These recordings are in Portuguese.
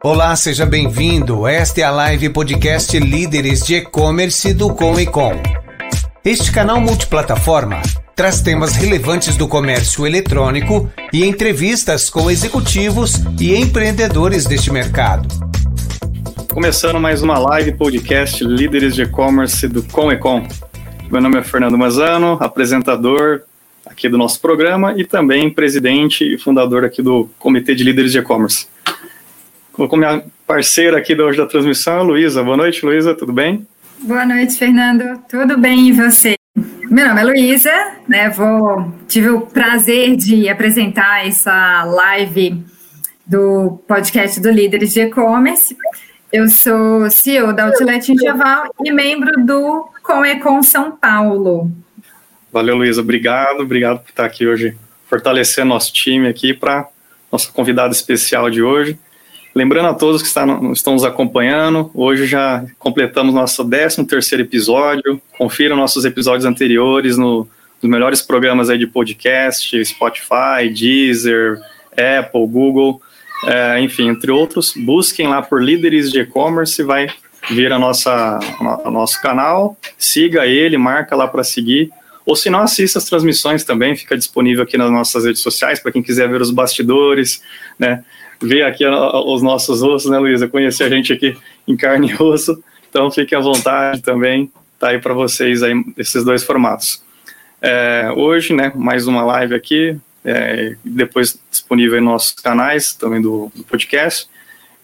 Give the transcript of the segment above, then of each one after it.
Olá, seja bem-vindo. Esta é a live podcast Líderes de E-Commerce do Com e Com. Este canal multiplataforma traz temas relevantes do comércio eletrônico e entrevistas com executivos e empreendedores deste mercado. Começando mais uma live podcast Líderes de E-Commerce do Com e Com. Meu nome é Fernando Mazano, apresentador aqui do nosso programa e também presidente e fundador aqui do Comitê de Líderes de E-Commerce. Com minha parceira aqui da hoje da transmissão, Luísa. Boa noite, Luísa, tudo bem? Boa noite, Fernando. Tudo bem e você? Meu nome é Luísa, né? Vou tive o prazer de apresentar essa live do podcast do Líderes de E-commerce. Eu sou CEO da Outlet Enxoval e membro do Comecom São Paulo. Valeu, Luísa. Obrigado, obrigado por estar aqui hoje, fortalecer nosso time aqui para nossa convidada especial de hoje. Lembrando a todos que estão, nos acompanhando, hoje já completamos nosso 13 terceiro episódio. Confira nossos episódios anteriores no, nos melhores programas aí de podcast, Spotify, Deezer, Apple, Google, é, enfim, entre outros. Busquem lá por líderes de e-commerce, vai vir a nossa, o nosso canal, siga ele, marca lá para seguir. Ou se não, assista as transmissões também, fica disponível aqui nas nossas redes sociais para quem quiser ver os bastidores, né? Ver aqui os nossos rostos, né, Luísa? Conhecer a gente aqui em carne e osso. Então, fique à vontade também, tá aí para vocês aí esses dois formatos. É, hoje, né, mais uma live aqui, é, depois disponível em nossos canais, também do, do, podcast.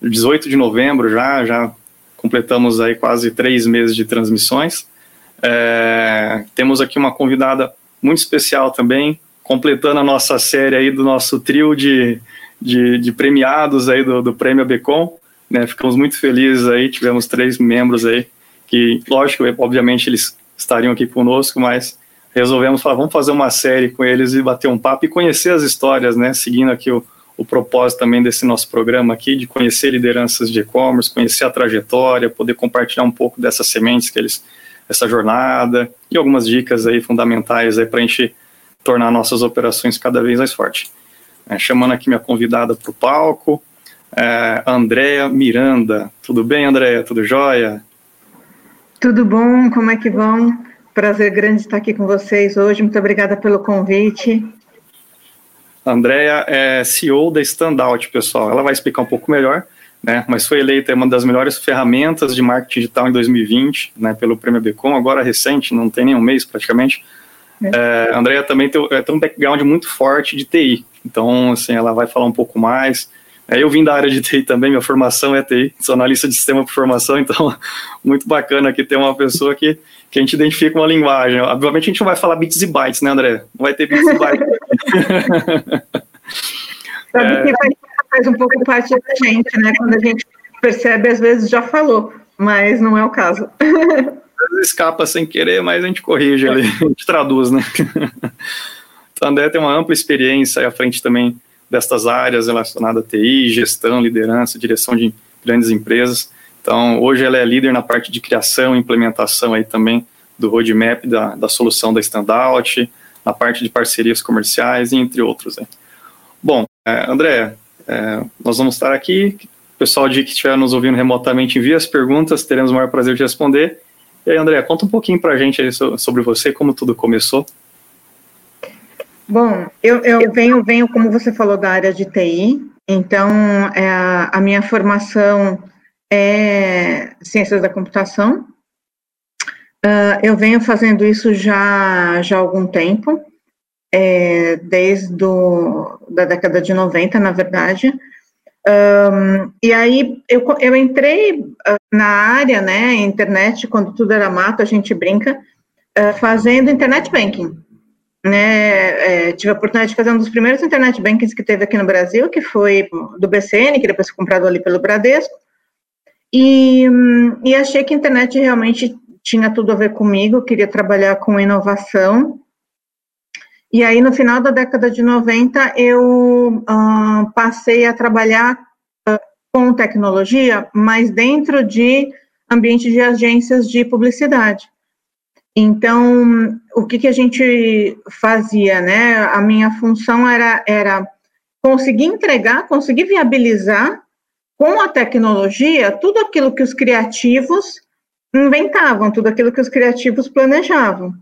18 de novembro já, já completamos aí quase três meses de transmissões. É, temos aqui uma convidada muito especial também, completando a nossa série aí do nosso trio de de, de premiados aí do, do Prêmio Becom, né? Ficamos muito felizes aí, tivemos três membros aí que, lógico, obviamente eles estariam aqui conosco, mas resolvemos falar, vamos fazer uma série com eles e bater um papo e conhecer as histórias, né? Seguindo aqui o, o propósito também desse nosso programa aqui, de conhecer lideranças de e-commerce, conhecer a trajetória, poder compartilhar um pouco dessas sementes que eles, essa jornada e algumas dicas aí fundamentais aí para a gente tornar nossas operações cada vez mais fortes. É, chamando aqui minha convidada para o palco, é, Andréa Miranda. Tudo bem, Andréa? Tudo jóia? Tudo bom? Como é que vão? Prazer grande estar aqui com vocês hoje. Muito obrigada pelo convite. Andréa é CEO da Standout, pessoal. Ela vai explicar um pouco melhor, né? Mas foi eleita uma das melhores ferramentas de marketing digital em 2020, né? Pelo Prêmio Becom, agora recente, não tem nem um mês praticamente. É. É, Andréa também tem, é, tem um background muito forte de TI, então, assim, ela vai falar um pouco mais. É, eu vim da área de TI também, minha formação é TI, sou analista de sistema por formação, então, muito bacana aqui ter uma pessoa que, que a gente identifica uma linguagem. Obviamente, a gente não vai falar bits e bytes, né, André? Não vai ter bits e bytes. Sabe é... que faz, faz um pouco parte da gente, né? Quando a gente percebe, às vezes já falou, mas não é o caso. Escapa sem querer, mas a gente corrige ali, a gente traduz, né? Então, André tem uma ampla experiência à frente também destas áreas relacionadas a TI, gestão, liderança, direção de grandes empresas. Então, hoje ela é líder na parte de criação e implementação aí também do roadmap da, da solução da Standout, na parte de parcerias comerciais, entre outros. Né? Bom, é, André, é, nós vamos estar aqui. O pessoal de que estiver nos ouvindo remotamente envia as perguntas, teremos o maior prazer de responder. E aí, André, conta um pouquinho para a gente sobre você, como tudo começou. Bom, eu, eu venho, venho, como você falou, da área de TI, então é, a minha formação é ciências da computação. Uh, eu venho fazendo isso já, já há algum tempo, é, desde do, da década de 90, na verdade. Um, e aí eu, eu entrei uh, na área, né, internet, quando tudo era mato, a gente brinca, uh, fazendo internet banking né, é, tive a oportunidade de fazer um dos primeiros internet bankings que teve aqui no Brasil, que foi do BCN, que depois foi comprado ali pelo Bradesco, e, e achei que a internet realmente tinha tudo a ver comigo, queria trabalhar com inovação, e aí no final da década de 90 eu uh, passei a trabalhar uh, com tecnologia, mas dentro de ambiente de agências de publicidade. Então, o que, que a gente fazia, né? A minha função era, era conseguir entregar, conseguir viabilizar com a tecnologia, tudo aquilo que os criativos inventavam, tudo aquilo que os criativos planejavam.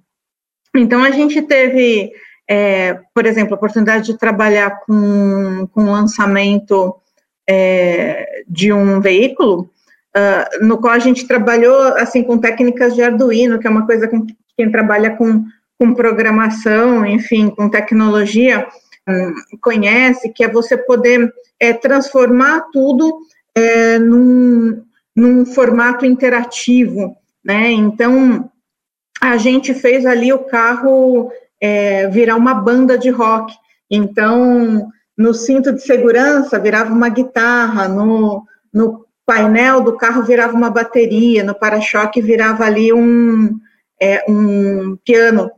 Então, a gente teve, é, por exemplo, a oportunidade de trabalhar com, com o lançamento é, de um veículo, uh, no qual a gente trabalhou assim com técnicas de Arduino, que é uma coisa com quem trabalha com, com programação, enfim, com tecnologia, um, conhece, que é você poder é, transformar tudo é, num, num formato interativo, né? Então, a gente fez ali o carro é, virar uma banda de rock. Então, no cinto de segurança virava uma guitarra, no, no painel do carro virava uma bateria, no para-choque virava ali um, é, um piano.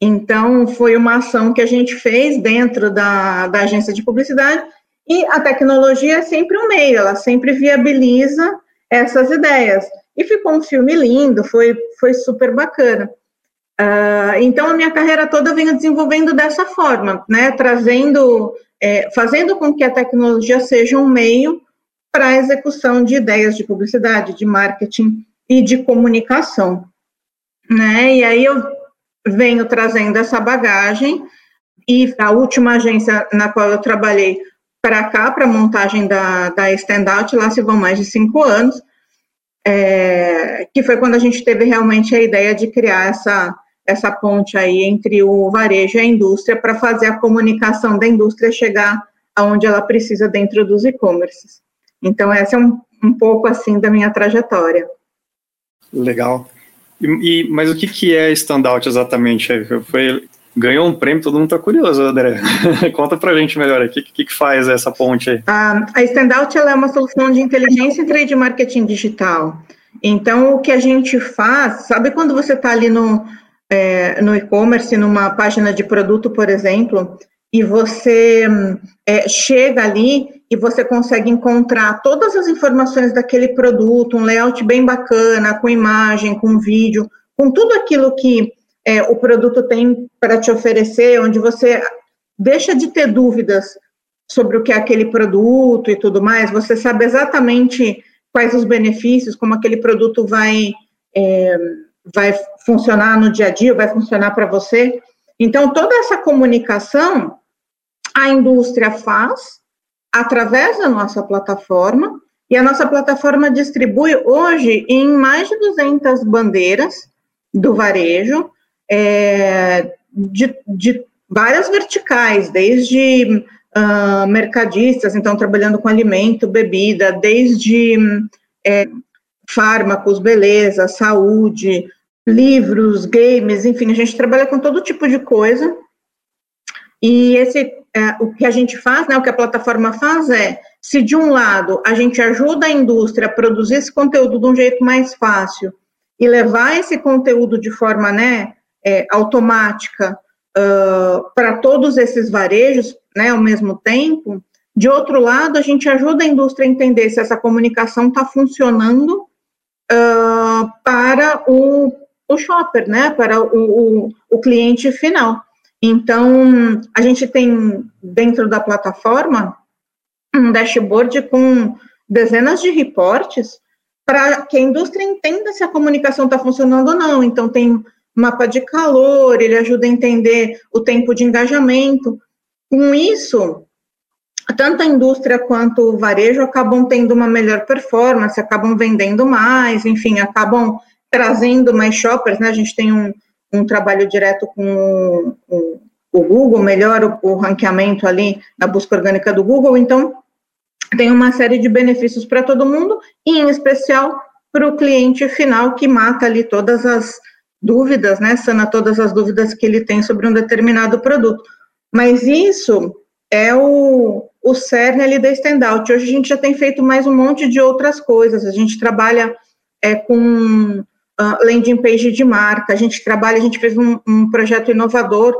Então, foi uma ação que a gente fez dentro da, da agência de publicidade, e a tecnologia é sempre um meio, ela sempre viabiliza essas ideias. E ficou um filme lindo, foi, foi super bacana. Uh, então, a minha carreira toda venho desenvolvendo dessa forma, né, trazendo, é, fazendo com que a tecnologia seja um meio para a execução de ideias de publicidade, de marketing e de comunicação, né, e aí eu venho trazendo essa bagagem, e a última agência na qual eu trabalhei para cá, para a montagem da, da Standout, lá se vão mais de cinco anos, é, que foi quando a gente teve realmente a ideia de criar essa, essa ponte aí entre o varejo e a indústria para fazer a comunicação da indústria chegar aonde ela precisa dentro dos e-commerces. Então, essa é um, um pouco assim da minha trajetória. Legal. E, e, mas o que, que é standout exatamente? Foi, ganhou um prêmio, todo mundo está curioso, André. Conta para a gente melhor o que, que faz essa ponte aí? A, a Standout ela é uma solução de inteligência e trade marketing digital. Então, o que a gente faz, sabe quando você está ali no, é, no e-commerce, numa página de produto, por exemplo, e você é, chega ali e você consegue encontrar todas as informações daquele produto, um layout bem bacana, com imagem, com vídeo, com tudo aquilo que é, o produto tem para te oferecer, onde você deixa de ter dúvidas sobre o que é aquele produto e tudo mais, você sabe exatamente quais os benefícios, como aquele produto vai, é, vai funcionar no dia a dia, vai funcionar para você. Então, toda essa comunicação a indústria faz através da nossa plataforma, e a nossa plataforma distribui hoje em mais de 200 bandeiras do varejo, é, de, de, várias verticais, desde uh, mercadistas, então trabalhando com alimento, bebida, desde é, fármacos, beleza, saúde, livros, games, enfim, a gente trabalha com todo tipo de coisa. E esse, é, o que a gente faz, né, o que a plataforma faz é, se de um lado a gente ajuda a indústria a produzir esse conteúdo de um jeito mais fácil e levar esse conteúdo de forma, né, é, automática uh, para todos esses varejos, né, ao mesmo tempo. De outro lado, a gente ajuda a indústria a entender se essa comunicação está funcionando uh, para o, o shopper, né, para o, o, o cliente final. Então, a gente tem dentro da plataforma um dashboard com dezenas de reportes para que a indústria entenda se a comunicação está funcionando ou não. Então, tem mapa de calor, ele ajuda a entender o tempo de engajamento. Com isso, tanto a indústria quanto o varejo acabam tendo uma melhor performance, acabam vendendo mais, enfim, acabam trazendo mais shoppers, né? A gente tem um, um trabalho direto com o, o Google, melhora o, o ranqueamento ali na busca orgânica do Google, então tem uma série de benefícios para todo mundo, e em especial para o cliente final que mata ali todas as dúvidas, né, sana todas as dúvidas que ele tem sobre um determinado produto. Mas isso é o, o cerne ali da Standout. Hoje a gente já tem feito mais um monte de outras coisas. A gente trabalha é, com landing page de marca, a gente trabalha, a gente fez um, um projeto inovador,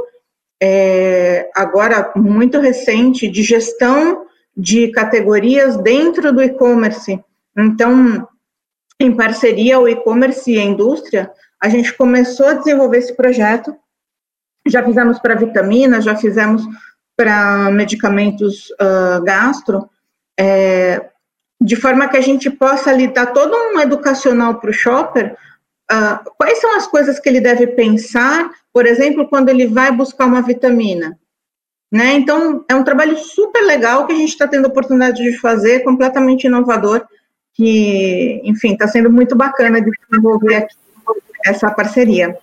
é, agora muito recente, de gestão de categorias dentro do e-commerce. Então, em parceria o e-commerce e a indústria, a gente começou a desenvolver esse projeto, já fizemos para vitaminas, já fizemos para medicamentos uh, gastro, é, de forma que a gente possa ali dar todo um educacional para o shopper, uh, quais são as coisas que ele deve pensar, por exemplo, quando ele vai buscar uma vitamina. Né? Então, é um trabalho super legal que a gente está tendo a oportunidade de fazer, completamente inovador, que, enfim, está sendo muito bacana de desenvolver aqui essa parceria.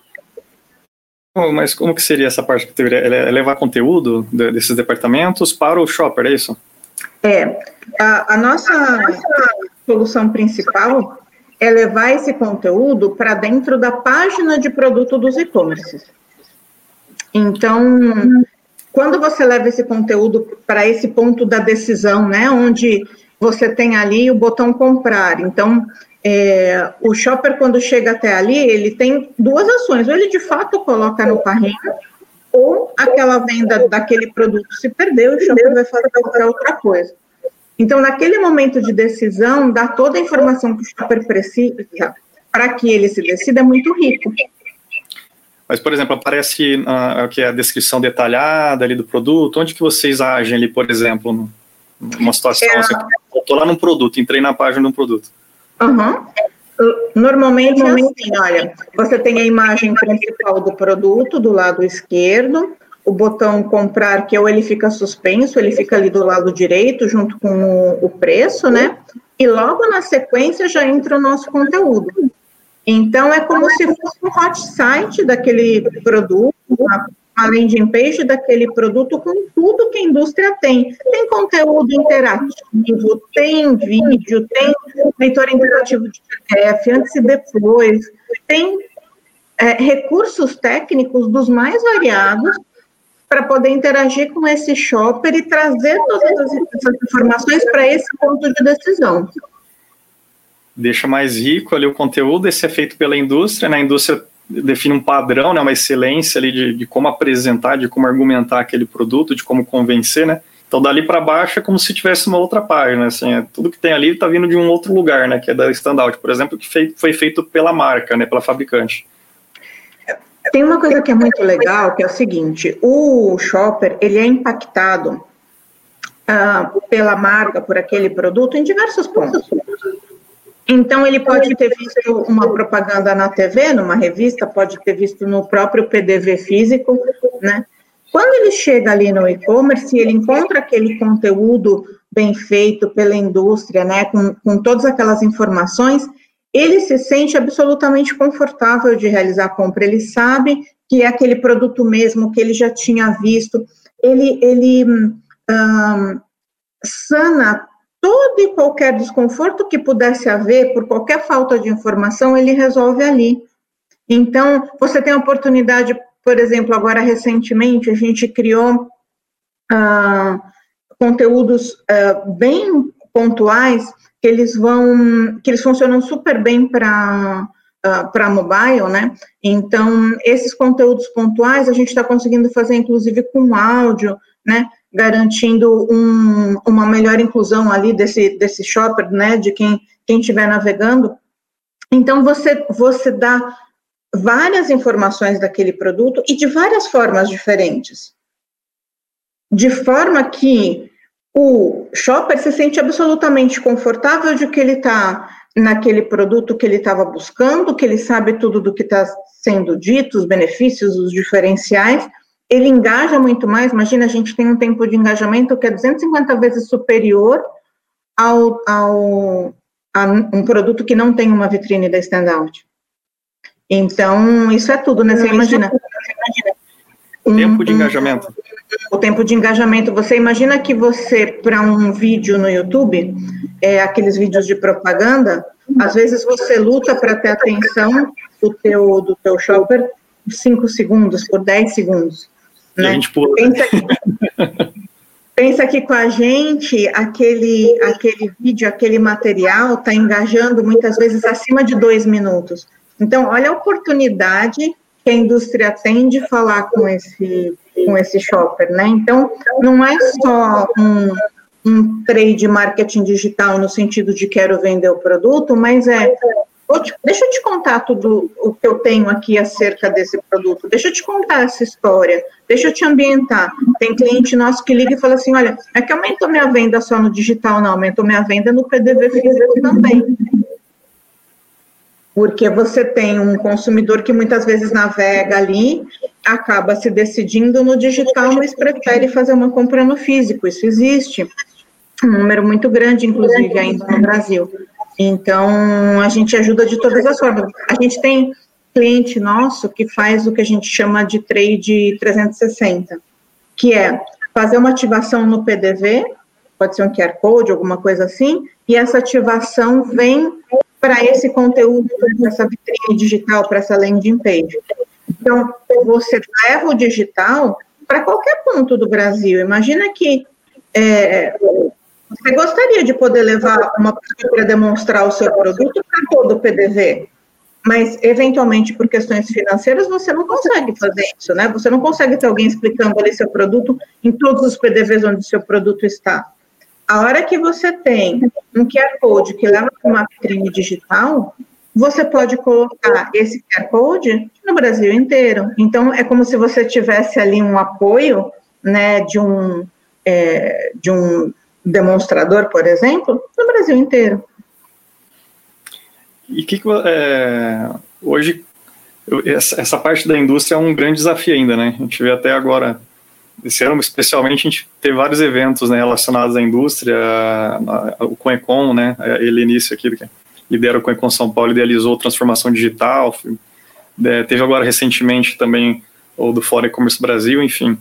Mas como que seria essa parte que deveria é levar conteúdo desses departamentos para o shopper, é isso? É, a, a nossa solução principal é levar esse conteúdo para dentro da página de produto dos e-commerces. Então, quando você leva esse conteúdo para esse ponto da decisão, né, onde você tem ali o botão comprar, então é, o shopper quando chega até ali, ele tem duas ações, ou ele de fato coloca no carrinho, ou aquela venda daquele produto se perdeu e o shopper vai fazer outra coisa. Então, naquele momento de decisão, dar toda a informação que o shopper precisa para que ele se decida é muito rico. Mas, por exemplo, aparece uh, que é a descrição detalhada ali do produto. Onde que vocês agem ali, por exemplo, numa situação? É, assim, eu estou lá num produto, entrei na página de um produto. Uhum. Normalmente, Normalmente é assim, olha, você tem a imagem principal do produto do lado esquerdo, o botão comprar, que ou ele fica suspenso, ele fica ali do lado direito, junto com o, o preço, né? E logo na sequência já entra o nosso conteúdo. Então, é como se fosse um hot site daquele produto, uma, uma landing page daquele produto com tudo que a indústria tem. Tem conteúdo interativo, tem vídeo, tem leitor interativo de PDF, antes e depois, tem é, recursos técnicos dos mais variados para poder interagir com esse shopper e trazer todas essas informações para esse ponto de decisão. Deixa mais rico ali o conteúdo, esse é feito pela indústria, né? A indústria define um padrão, né, uma excelência ali de, de como apresentar, de como argumentar aquele produto, de como convencer, né? Então, dali para baixo é como se tivesse uma outra página, assim, é, tudo que tem ali está vindo de um outro lugar, né, que é da Standout, por exemplo, que fei, foi feito pela marca, né, pela fabricante. Tem uma coisa que é muito legal, que é o seguinte, o shopper, ele é impactado uh, pela marca, por aquele produto, em diversos pontos. Então, ele pode ter visto uma propaganda na TV, numa revista, pode ter visto no próprio PDV físico, né? Quando ele chega ali no e-commerce, ele encontra aquele conteúdo bem feito pela indústria, né, com, com todas aquelas informações, ele se sente absolutamente confortável de realizar a compra. Ele sabe que é aquele produto mesmo que ele já tinha visto. Ele, ele um, sana todo e qualquer desconforto que pudesse haver por qualquer falta de informação, ele resolve ali. Então, você tem a oportunidade, por exemplo, agora recentemente, a gente criou uh, conteúdos uh, bem pontuais que eles vão, que eles funcionam super bem para uh, ah, para mobile, né? Então, esses conteúdos pontuais a gente está conseguindo fazer, inclusive, com áudio, né? Garantindo um, uma melhor inclusão ali desse, desse shopper, né? De quem quem estiver navegando. Então, você, você dá várias informações daquele produto e de várias formas diferentes. De forma que o shopper se sente absolutamente confortável de que ele está naquele produto que ele estava buscando, que ele sabe tudo do que está sendo dito, os benefícios, os diferenciais, ele engaja muito mais. Imagina, a gente tem um tempo de engajamento que é 250 vezes superior ao, ao a um produto que não tem uma vitrine da standout. Então, isso é tudo, né? Você imagina. Tempo de engajamento o tempo de engajamento. Você imagina que você, para um vídeo no YouTube, é, aqueles vídeos de propaganda, às vezes você luta para ter atenção do teu, do teu shopper por 5 segundos, por 10 segundos. Né? a gente pula. Pensa que, pensa que com a gente, aquele, aquele vídeo, aquele material está engajando muitas vezes acima de dois minutos. Então, olha a oportunidade que a indústria tem de falar com esse com esse shopper, né? Então, não é só um, um trade marketing digital no sentido de quero vender o produto, mas é deixa eu te contar tudo o que eu tenho aqui acerca desse produto, deixa eu te contar essa história, deixa eu te ambientar. Tem cliente nosso que liga e fala assim: olha, é que aumentou minha venda só no digital, não, aumentou minha venda no PDV físico também. Porque você tem um consumidor que muitas vezes navega ali, acaba se decidindo no digital, mas prefere fazer uma compra no físico. Isso existe. Um número muito grande, inclusive, ainda no Brasil. Então, a gente ajuda de todas as formas. A gente tem cliente nosso que faz o que a gente chama de trade 360, que é fazer uma ativação no PDV, pode ser um QR Code, alguma coisa assim, e essa ativação vem para esse conteúdo, para essa vitrine digital, para essa landing page. Então, você leva o digital para qualquer ponto do Brasil. Imagina que é, você gostaria de poder levar uma pessoa para demonstrar o seu produto para todo o PDV, mas eventualmente por questões financeiras você não consegue fazer isso, né? Você não consegue ter alguém explicando ali seu produto em todos os PDVs onde o seu produto está. A hora que você tem um QR Code que leva para uma vitrine digital, você pode colocar esse QR Code no Brasil inteiro. Então, é como se você tivesse ali um apoio, né, de um, é, de um demonstrador, por exemplo, no Brasil inteiro. E que, que é, hoje essa, parte da indústria é um grande desafio ainda, né? A gente vê até agora, esse ano especialmente, a gente teve vários eventos né, relacionados à indústria, o Coecon, né? Ele início aqui, que lidera o Coecon São Paulo, idealizou transformação digital, é, teve agora recentemente também o do Fórum E-Commerce Brasil, enfim.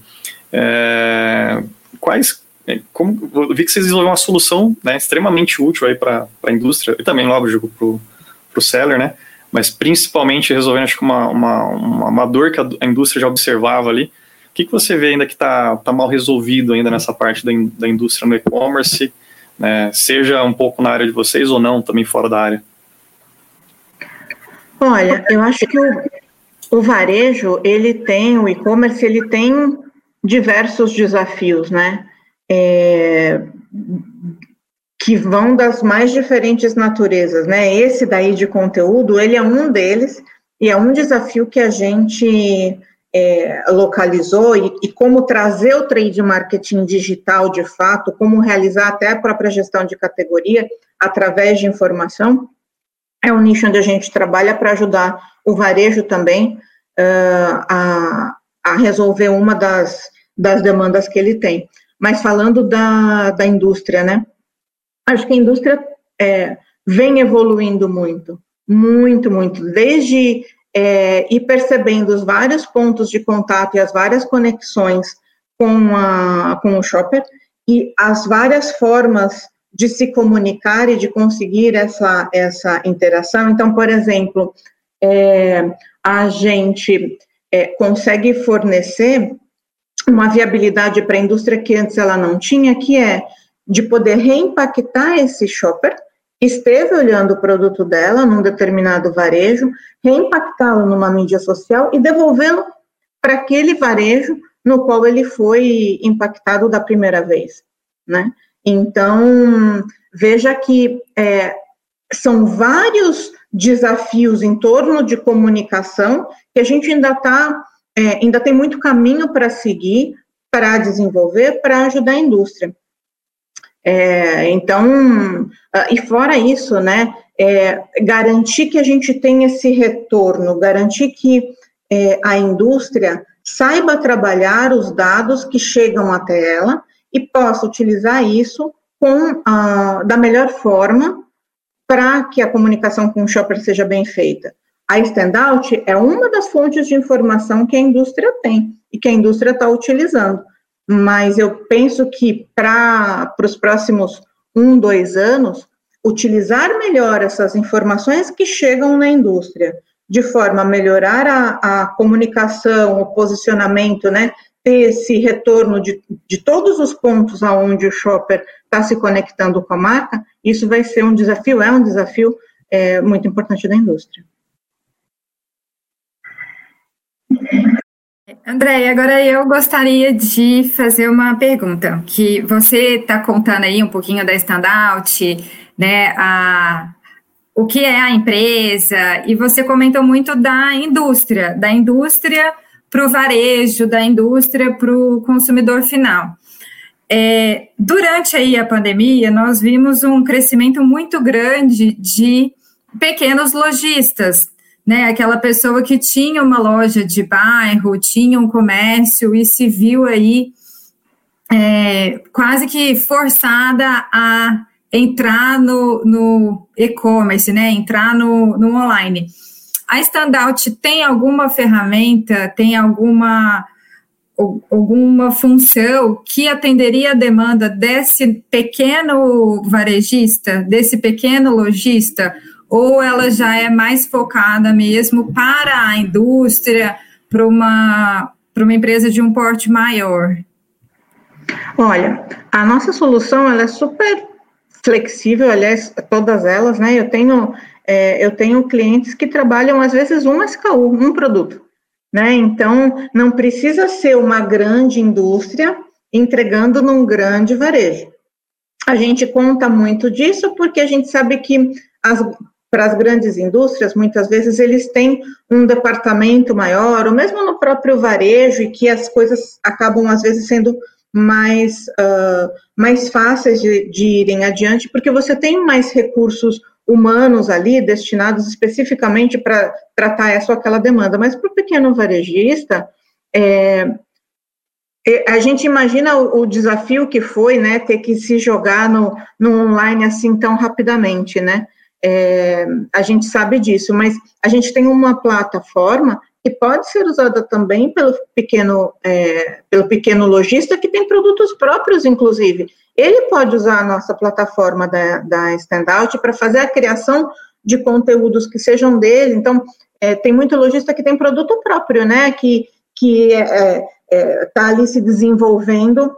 É, quais é, como, eu vi que vocês desenvolveram uma solução né, extremamente útil aí para a indústria, e também, lógico, para o seller, né? Mas principalmente resolvendo, acho que uma, uma, uma, dor que a, a indústria já observava ali. O que, que você vê ainda que está tá mal resolvido ainda nessa parte da, in, da indústria no e-commerce, né, seja um pouco na área de vocês ou não, também fora da área? Olha, eu acho que o, o varejo, ele tem, o e-commerce, ele tem diversos desafios, né? é, que vão das mais diferentes naturezas, né? Esse daí de conteúdo, ele é um deles, e é um desafio que a gente é, localizou, e, e, como trazer o trade marketing digital de fato, como realizar até a própria gestão de categoria através de informação, é um nicho onde a gente trabalha para ajudar o varejo também uh, a, a resolver uma das, das demandas que ele tem. Mas falando da, da indústria, né? Acho que a indústria é, vem evoluindo muito, muito, muito, desde é, ir percebendo os vários pontos de contato e as várias conexões com, a, com o shopper e as várias formas de se comunicar e de conseguir essa, essa interação. Então, por exemplo, é, a gente é, consegue fornecer uma viabilidade para a indústria que antes ela não tinha, que é de poder reimpactar esse shopper esteve olhando o produto dela num determinado varejo, reimpactá-lo numa mídia social e devolvê-lo para aquele varejo no qual ele foi impactado da primeira vez, né? Então, veja que é, são vários desafios em torno de comunicação que a gente ainda está é, ainda tem muito caminho para seguir, para desenvolver, para ajudar a indústria. É, então, ah, e fora isso, né, é, garantir que a gente tenha esse retorno, garantir que é, a indústria saiba trabalhar os dados que chegam até ela e possa utilizar isso com, ah, da melhor forma para que a comunicação com o shopper seja bem feita. A standout é uma das fontes de informação que a indústria tem e que a indústria está utilizando. Mas eu penso que para os próximos um, dois anos, utilizar melhor essas informações que chegam na indústria, de forma a melhorar a, a comunicação, o posicionamento, né? Ter esse retorno de, de todos os pontos aonde o shopper está se conectando com a marca, isso vai ser um desafio, é um desafio é, muito importante da indústria. André, agora eu gostaria de fazer uma pergunta, que você está contando aí um pouquinho da standout, né, a, o que é a empresa, e você comentou muito da indústria, da indústria para o varejo, da indústria para o consumidor final. É, durante aí a pandemia, nós vimos um crescimento muito grande de pequenos lojistas, né? Aquela pessoa que tinha uma loja de bairro, tinha um comércio e se viu aí é, quase que forçada a entrar no, no e-commerce, né? Entrar no, no online. A Standout tem alguma ferramenta, tem alguma alguma função que atenderia a demanda desse pequeno varejista, desse pequeno lojista, ou ela já é mais focada mesmo para a indústria, para uma, para uma empresa de um porte maior? Olha, a nossa solução ela é super flexível, aliás, todas elas, né? Eu tenho, é, eu tenho clientes que trabalham às vezes um SKU, um produto, né? Então, não precisa ser uma grande indústria entregando num grande varejo. A gente conta muito disso porque a gente sabe que as, para as grandes indústrias, muitas vezes eles têm um departamento maior, ou mesmo no próprio varejo, e que as coisas acabam, às vezes, sendo mais, uh, mais fáceis de, de irem adiante, porque você tem mais recursos humanos ali destinados especificamente para tratar essa ou aquela demanda. Mas para o pequeno varejista, é, é, a gente imagina o, desafio que foi, né, ter que se jogar no, no online assim tão rapidamente, né? É, a gente sabe disso, mas a gente tem uma plataforma que pode ser usada também pelo pequeno, é, pelo pequeno lojista que tem produtos próprios, inclusive. Ele pode usar a nossa plataforma da, da Standout para fazer a criação de conteúdos que sejam dele. Então, é, tem muito lojista que tem produto próprio, né? Que que está é, é, tá ali se desenvolvendo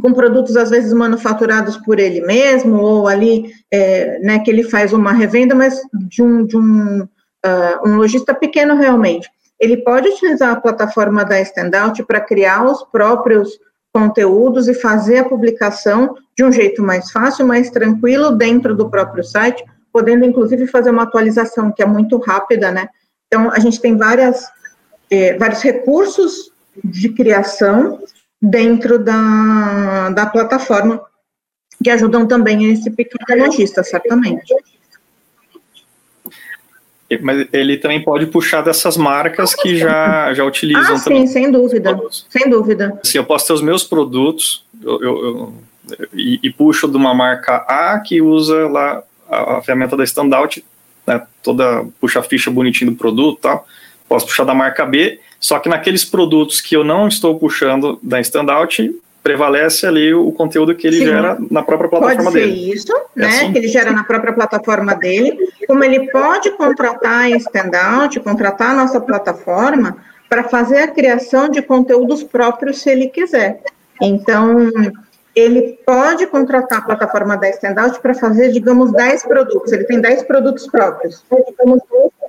com produtos às vezes manufaturados por ele mesmo ou ali, é, né? Que ele faz uma revenda, mas de um de um, uh, um lojista pequeno realmente ele pode utilizar a plataforma da Standout para criar os próprios conteúdos e fazer a publicação de um jeito mais fácil, mais tranquilo dentro do próprio site, podendo inclusive fazer uma atualização que é muito rápida, né? Então a gente tem várias, é, vários recursos de criação dentro da, da plataforma que ajudam também esse pequeno lojista, certamente. Mas ele também pode puxar dessas marcas que já, já utilizam ah, também. Sim, sem dúvida. Sem dúvida. Se eu posso ter os meus produtos eu, eu, eu e, e, puxo de uma marca A que usa lá a, a ferramenta da Standout, né, toda puxa a ficha bonitinho do produto tal. Posso puxar da marca B, só que naqueles produtos que eu não estou puxando da Standout, prevalece ali o conteúdo que ele Sim. gera na própria plataforma dele. Pode ser isso, é né? Assim? Que ele gera na própria plataforma dele. Como ele pode contratar a Standout, contratar a nossa plataforma para fazer a criação de conteúdos próprios se ele quiser. Então, ele pode contratar a plataforma da Standout para fazer, digamos, 10 produtos. Ele tem 10 produtos próprios.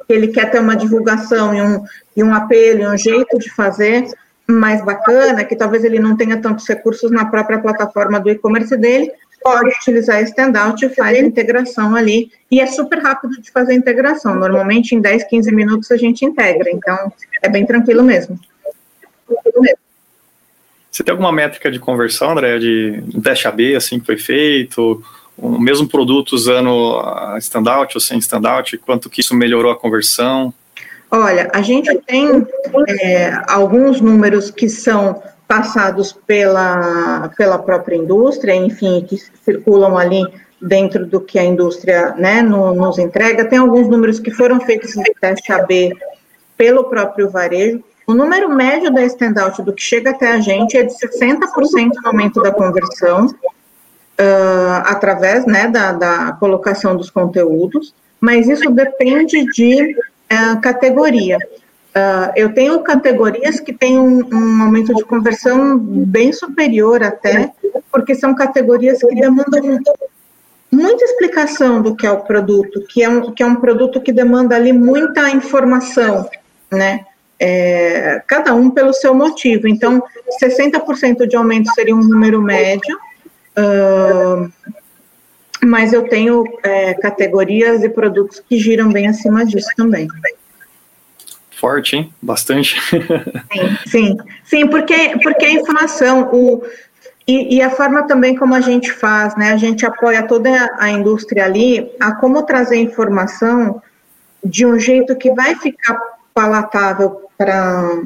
Ele quer ter uma divulgação e um, e um apelo, e um jeito de fazer mais bacana, que talvez ele não tenha tantos recursos na própria plataforma do e-commerce dele, pode utilizar Standout e faz a integração ali. E é super rápido de fazer a integração. Normalmente, em 10, 15 minutos, a gente integra. Então, é bem tranquilo mesmo. Você tem alguma métrica de conversão, André, de teste AB, assim, que foi feito? O mesmo produto usando Standout ou sem Standout? Quanto que isso melhorou a conversão? Olha, a gente tem é, alguns números que são passados pela, pela própria indústria, enfim, que circulam ali dentro do que a indústria né, no, nos entrega. Tem alguns números que foram feitos no teste AB pelo próprio varejo. O número médio da standout do que chega até a gente é de 60% no aumento da conversão, uh, através né, da, da colocação dos conteúdos, mas isso depende de uh, categoria. Uh, eu tenho categorias que têm um, um, aumento de conversão bem superior até, porque são categorias que demandam muita explicação do que é o produto, que é um, que é um produto que demanda ali muita informação, né? É, cada um pelo seu motivo. Então, 60% de aumento seria um número médio. Uh, mas eu tenho é, categorias e produtos que giram bem acima disso também. Forte, hein? Bastante. Sim, sim, sim porque, porque a informação, o, e, e, a forma também como a gente faz, né? A gente apoia toda a indústria ali a como trazer informação de um jeito que vai ficar palatável para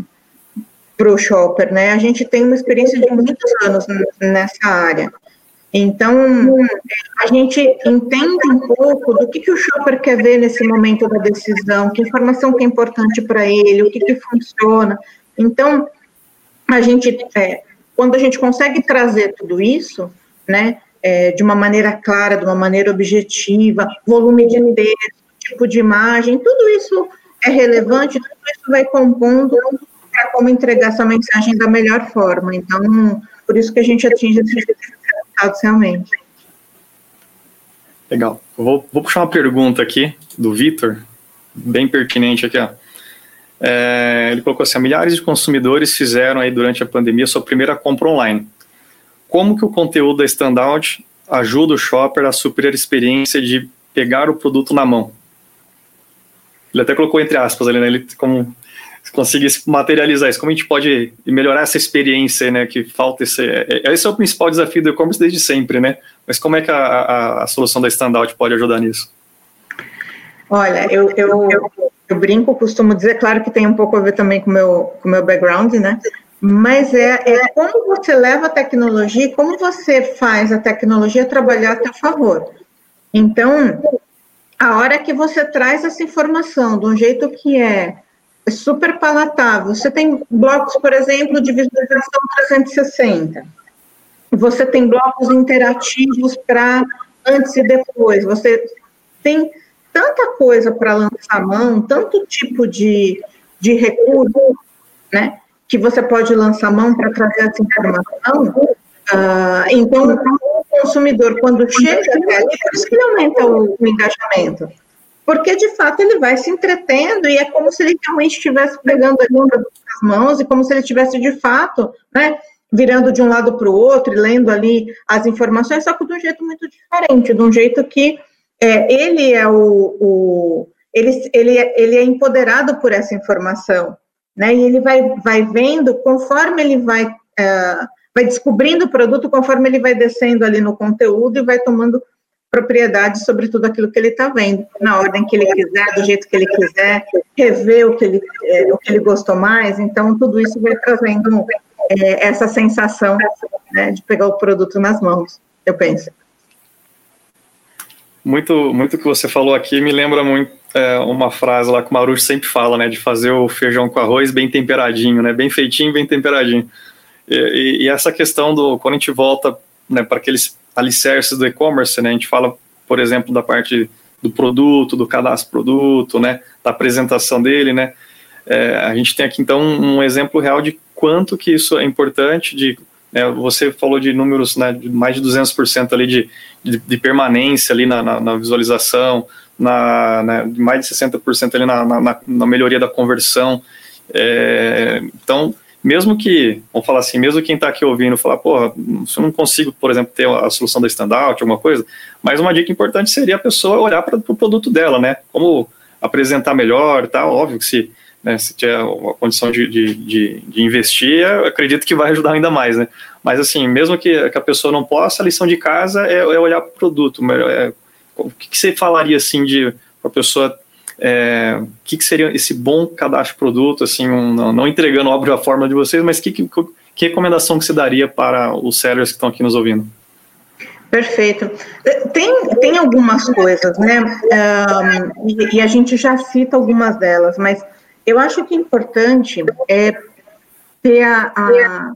o shopper, né? A gente tem uma experiência de muitos anos nessa área. Então, a gente entende um pouco do que, que o shopper quer ver nesse momento da decisão, que informação que é importante para ele, o que, que funciona. Então, a gente, é, quando a gente consegue trazer tudo isso, né, é, de uma maneira clara, de uma maneira objetiva, volume de texto, tipo de imagem, tudo isso é relevante, tudo isso vai compondo para como entregar essa mensagem da melhor forma. Então, por isso que a gente atinge esses resultados realmente. Legal. Vou, vou puxar uma pergunta aqui do Vitor, bem pertinente aqui, ó. É, ele colocou assim: milhares de consumidores fizeram aí durante a pandemia sua primeira compra online. Como que o conteúdo da Standout ajuda o shopper a suprir a experiência de pegar o produto na mão? Ele até colocou entre aspas ali, né? Ele como conseguisse materializar isso, como a gente pode melhorar essa experiência, né, que falta esse, é, esse é o principal desafio do e-commerce desde sempre, né, mas como é que a, a, a solução da Standout pode ajudar nisso? Olha, eu, eu, eu, eu, brinco, costumo dizer, claro que tem um pouco a ver também com o meu, com meu background, né, mas é, é como você leva a tecnologia, como você faz a tecnologia trabalhar a seu favor. Então, a hora que você traz essa informação de um jeito que é é super palatável. Você tem blocos, por exemplo, de visualização 360. Você tem blocos interativos para antes e depois. Você tem tanta coisa para lançar mão, tanto tipo de, de recurso, né? Que você pode lançar mão para trazer essa informação. Uh, então, o consumidor, quando chega até ali, por isso que ele aumenta o, o engajamento porque de fato ele vai se entretendo e é como se ele realmente estivesse pegando ali as mãos e como se ele estivesse de fato, né, virando de um lado para o outro e lendo ali as informações, só que de um jeito muito diferente, de um jeito que é, ele é o, o ele, ele, ele é empoderado por essa informação, né, e ele vai, vai vendo conforme ele vai, é, vai descobrindo o produto, conforme ele vai descendo ali no conteúdo e vai tomando propriedade sobre tudo aquilo que ele está vendo, na ordem que ele quiser, do jeito que ele quiser, rever o que ele, é, o que ele gostou mais. Então, tudo isso vai trazendo é, essa sensação né, de pegar o produto nas mãos, eu penso. Muito, muito que você falou aqui me lembra muito é, uma frase lá que o Marujo sempre fala, né, de fazer o feijão com arroz bem temperadinho, né, bem feitinho, bem temperadinho. E, e, e essa questão do quando a gente volta né, para aqueles alicerces do e-commerce, né? A gente fala, por exemplo, da parte do produto, do cadastro produto, né? Da apresentação dele, né? É, a gente tem aqui então um exemplo real de quanto que isso é importante, de né, você falou de números né, de mais de 200% ali de, de, de, permanência ali na, na, na visualização, na, né, de mais de 60% ali na, na, na, melhoria da conversão. É, então, mesmo que, vamos falar assim, mesmo quem está aqui ouvindo falar, porra, se eu não consigo, por exemplo, ter a solução da standout, alguma coisa, mas uma dica importante seria a pessoa olhar para o pro produto dela, né? Como apresentar melhor, tá? Óbvio que se, né, se tiver a condição de, de, de, de investir, acredito que vai ajudar ainda mais, né? Mas assim, mesmo que, que a pessoa não possa, a lição de casa é, é olhar para o produto. É, o que, que você falaria assim de para a pessoa é, o que, que, seria esse bom cadastro de produto, assim, um, não, não, entregando óbvio a forma de vocês, mas que, que, que recomendação que você daria para os sellers que estão aqui nos ouvindo? Perfeito. Tem, tem algumas coisas, né? Um, e, e, a gente já cita algumas delas, mas eu acho que é importante é ter a, a,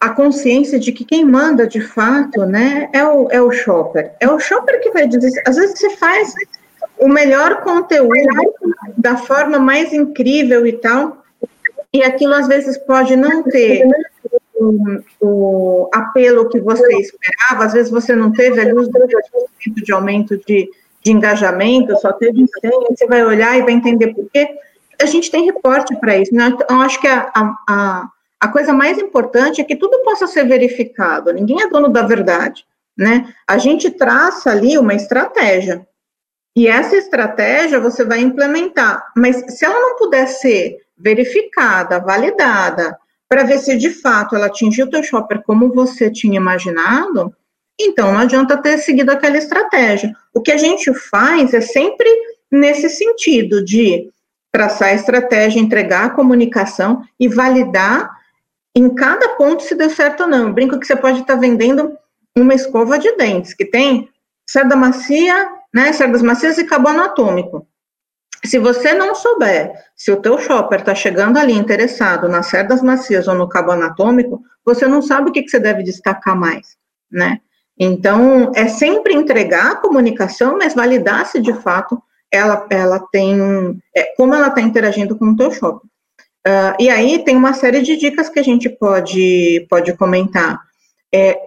a, consciência de que quem manda de fato, né, é o, é o shopper. É o shopper que vai dizer. Às vezes você faz o melhor conteúdo da forma mais incrível e tal, e aquilo às vezes pode não ter o, apelo que você esperava, às vezes você não teve ali os 2% de aumento de, de engajamento, só teve 100, você vai olhar e vai entender por quê. A gente tem reporte para isso, né? então acho que a, a, a coisa mais importante é que tudo possa ser verificado, ninguém é dono da verdade. né? A gente traça ali uma estratégia. E essa estratégia você vai implementar. Mas se ela não puder ser verificada, validada, para ver se de fato ela atingiu o teu shopper como você tinha imaginado, então não adianta ter seguido aquela estratégia. O que a gente faz é sempre nesse sentido de traçar a estratégia, entregar a comunicação e validar em cada ponto se deu certo ou não. Brinco que você pode estar vendendo uma escova de dentes que tem cerda macia, né, cerdas macias e carbono atômico. Se você não souber se o teu shopper está chegando ali interessado nas cerdas macias ou no carbono atômico, você não sabe o que, que você deve destacar mais, né? Então, é sempre entregar a comunicação, mas validar se de fato ela, ela tem, é, como ela está interagindo com o teu shopping. Uh, e aí tem uma série de dicas que a gente pode, pode comentar. É,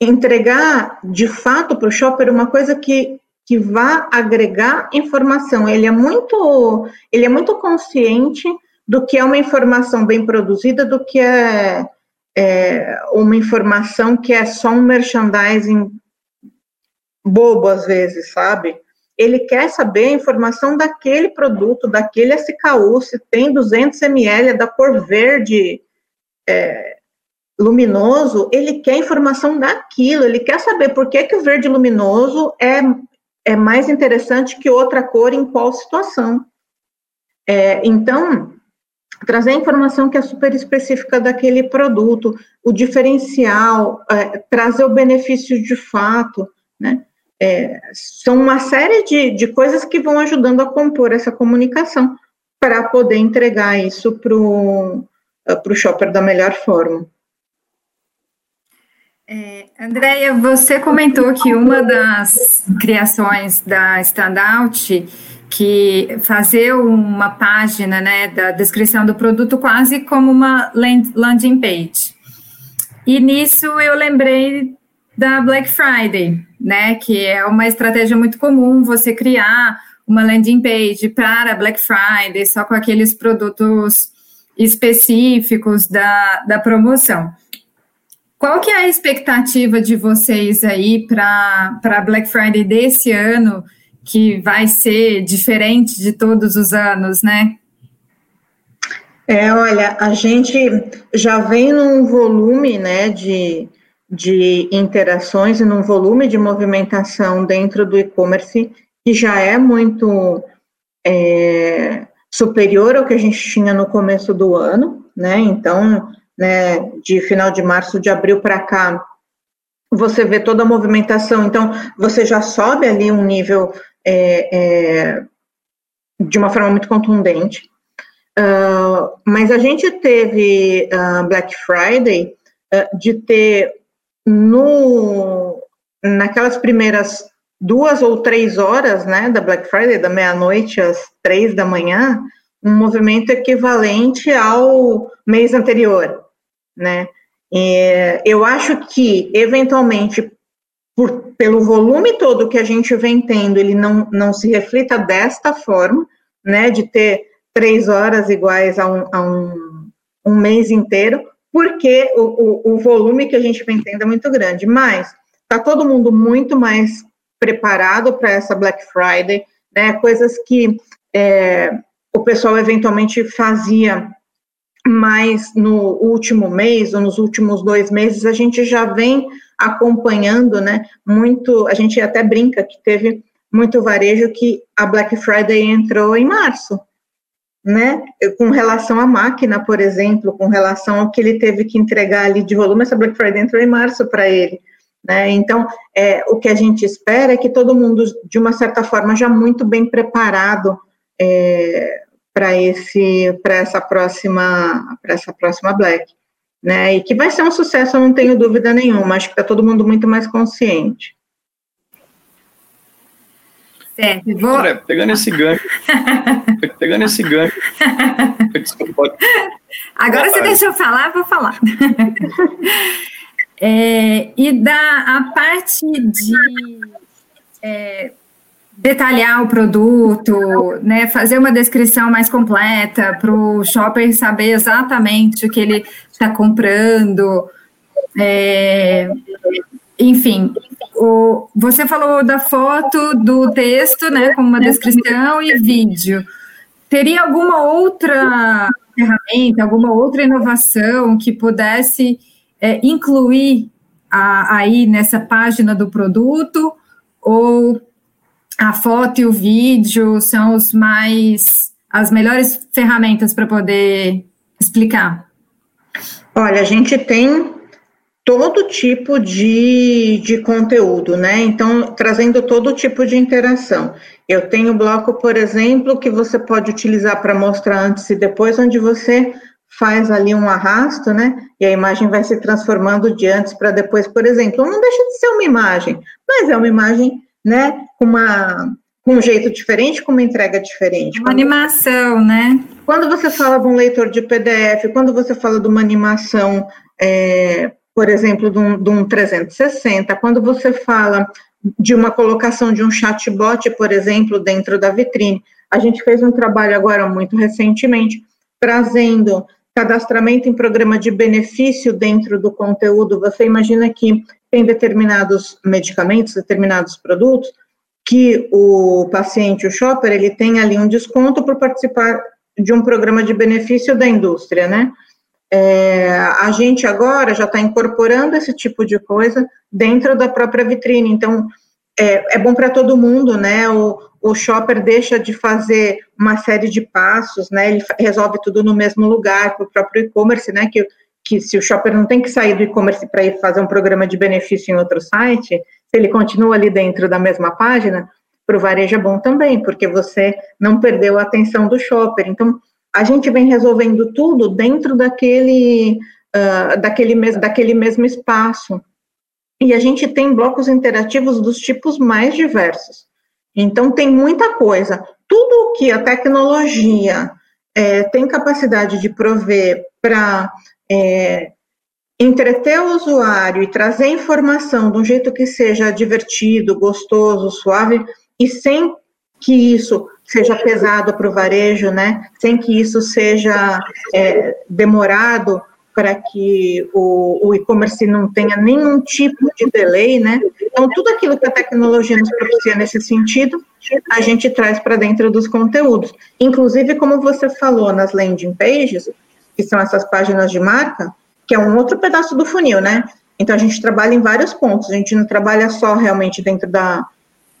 entregar de fato para o shopper uma coisa que, que vá agregar informação. Ele é muito, ele é muito consciente do que é uma informação bem produzida, do que é é, uma informação que é só um merchandising bobo às vezes, sabe? Ele quer saber a informação daquele produto, daquele SKU, se tem 200 ml, é da cor verde é, luminoso, ele quer informação daquilo, ele quer saber por que, que o verde luminoso é, é mais interessante que outra cor em qual situação. É, então, trazer a informação que é super específica daquele produto, o diferencial, é, trazer o benefício de fato, né? É, são uma série de, de coisas que vão ajudando a compor essa comunicação para poder entregar isso para o shopper da melhor forma. É, Andréia, você comentou que uma das criações da Standout que fazer uma página né, da descrição do produto quase como uma landing page. E nisso eu lembrei da Black Friday, né, que é uma estratégia muito comum você criar uma landing page para Black Friday só com aqueles produtos específicos da, da promoção. Qual que é a expectativa de vocês aí para Black Friday desse ano? que vai ser diferente de todos os anos, né? É, olha, a gente já vem num volume, né, de, de interações e num volume de movimentação dentro do e-commerce que já é muito é, superior ao que a gente tinha no começo do ano, né? Então, né, de final de março, de abril para cá, você vê toda a movimentação. Então, você já sobe ali um nível é, é, de uma forma muito contundente. Uh, mas a gente teve uh, Black Friday uh, de ter no naquelas primeiras duas ou três horas, né, da Black Friday, da meia-noite às três da manhã, um movimento equivalente ao mês anterior, né? E eu acho que eventualmente por, pelo volume todo que a gente vem tendo, ele não, não se reflita desta forma, né, de ter três horas iguais a um, a um, um mês inteiro, porque o, o, o, volume que a gente vem tendo é muito grande. Mas está todo mundo muito mais preparado para essa Black Friday, né, coisas que é, o pessoal eventualmente fazia mais no último mês ou nos últimos dois meses, a gente já vem acompanhando, né, muito, a gente até brinca que teve muito varejo que a Black Friday entrou em março, né, com relação à máquina, por exemplo, com relação ao que ele teve que entregar ali de volume, essa Black Friday entrou em março para ele, né, então, é, o que a gente espera é que todo mundo, de uma certa forma, já muito bem preparado é, para esse, para essa próxima, para essa próxima Black né? E que vai ser um sucesso, eu não tenho dúvida nenhuma. Acho que está todo mundo muito mais consciente. Certo. Vou... Pegando esse gancho, pegando esse gancho. Desculpa. Agora você deixa eu falar, vou falar. É, e da a parte de é, detalhar o produto, né, fazer uma descrição mais completa para o shopper saber exatamente o que ele está comprando. É, enfim, o, você falou da foto, do texto, né, com uma descrição e vídeo. Teria alguma outra ferramenta, alguma outra inovação que pudesse é, incluir a, aí nessa página do produto? Ou a foto e o vídeo são os mais as melhores ferramentas para poder explicar? Olha, a gente tem todo tipo de, de conteúdo, né? Então, trazendo todo tipo de interação. Eu tenho bloco, por exemplo, que você pode utilizar para mostrar antes e depois, onde você faz ali um arrasto, né? E a imagem vai se transformando de antes para depois, por exemplo. Não deixa de ser uma imagem, mas é uma imagem, né? Com uma com um jeito diferente, com uma entrega diferente. Uma quando, animação, né? Quando você fala de um leitor de PDF, quando você fala de uma animação é, por exemplo, de um, de um 360, quando você fala de uma colocação de um chatbot, por exemplo, dentro da vitrine. A gente fez um trabalho agora muito recentemente, trazendo cadastramento em programa de benefício dentro do conteúdo. Você imagina que tem determinados medicamentos, determinados produtos, que o paciente, o shopper, ele tem ali um desconto por participar de um programa de benefício da indústria, né? É, a gente agora já está incorporando esse tipo de coisa dentro da própria vitrine, então é, é bom para todo mundo, né? O, o shopper deixa de fazer uma série de passos, né? Ele resolve tudo no mesmo lugar, para o próprio e-commerce, né? Que, que se o shopper não tem que sair do e-commerce para ir fazer um programa de benefício em outro site, se ele continua ali dentro da mesma página, para o varejo é bom também, porque você não perdeu a atenção do shopper. Então, a gente vem resolvendo tudo dentro daquele, uh, daquele, mes daquele mesmo espaço. E a gente tem blocos interativos dos tipos mais diversos. Então, tem muita coisa. Tudo que a tecnologia é, tem capacidade de prover para é, entreter o usuário e trazer informação de um jeito que seja divertido, gostoso, suave, e sem que isso seja pesado para o varejo, né? Sem que isso seja é, demorado para que o, o e-commerce não tenha nenhum tipo de delay, né? Então, tudo aquilo que a tecnologia nos propicia nesse sentido, a gente traz para dentro dos conteúdos. Inclusive, como você falou nas landing pages, que são essas páginas de marca, que é um outro pedaço do funil, né? Então, a gente trabalha em vários pontos, a gente não trabalha só realmente dentro da,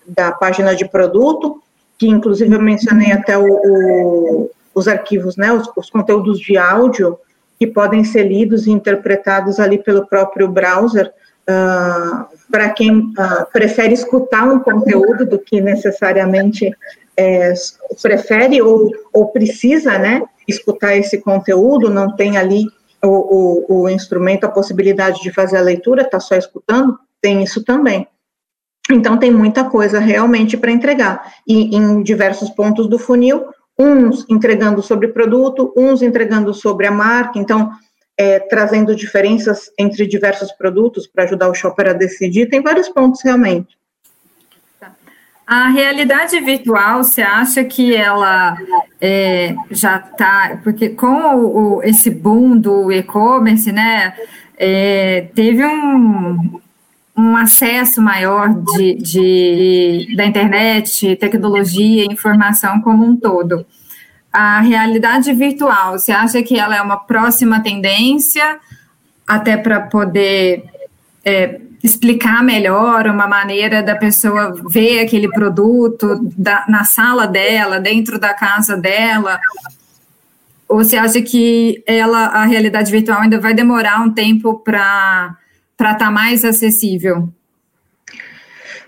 da página de produto, que inclusive eu mencionei até o, o, os arquivos, né, os, os, conteúdos de áudio que podem ser lidos e interpretados ali pelo próprio browser, uh, para quem uh, prefere escutar um conteúdo do que necessariamente é, prefere ou, ou precisa, né, escutar esse conteúdo, não tem ali o, o, o instrumento, a possibilidade de fazer a leitura, está só escutando, tem isso também. Então, tem muita coisa realmente para entregar. E em diversos pontos do funil, uns entregando sobre produto, uns entregando sobre a marca. Então, é, trazendo diferenças entre diversos produtos para ajudar o shopper a decidir. Tem vários pontos realmente. A realidade virtual, você acha que ela é, já está. Porque com o, esse boom do e-commerce, né? É, teve um, um acesso maior de, de, da internet, tecnologia, informação como um todo. A realidade virtual, você acha que ela é uma próxima tendência, até para poder é, explicar melhor uma maneira da pessoa ver aquele produto da, na sala dela, dentro da casa dela? Ou você acha que ela, a realidade virtual ainda vai demorar um tempo para para estar tá mais acessível?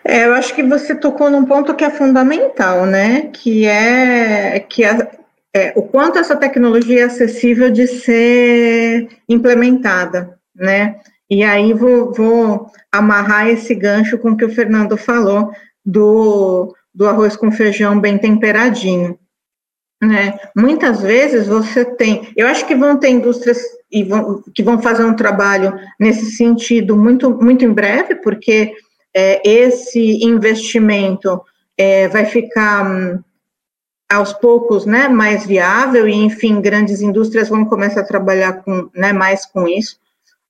É, eu acho que você tocou num ponto que é fundamental, né? Que é que a, é, o quanto essa tecnologia é acessível de ser implementada, né? E aí vou, vou amarrar esse gancho com o que o Fernando falou do, do arroz com feijão bem temperadinho. Né? Muitas vezes você tem, eu acho que vão ter indústrias e vão, que vão fazer um trabalho nesse sentido muito, muito em breve, porque é, esse investimento é, vai ficar hum, aos poucos né, mais viável, e enfim, grandes indústrias vão começar a trabalhar com, né, mais com isso.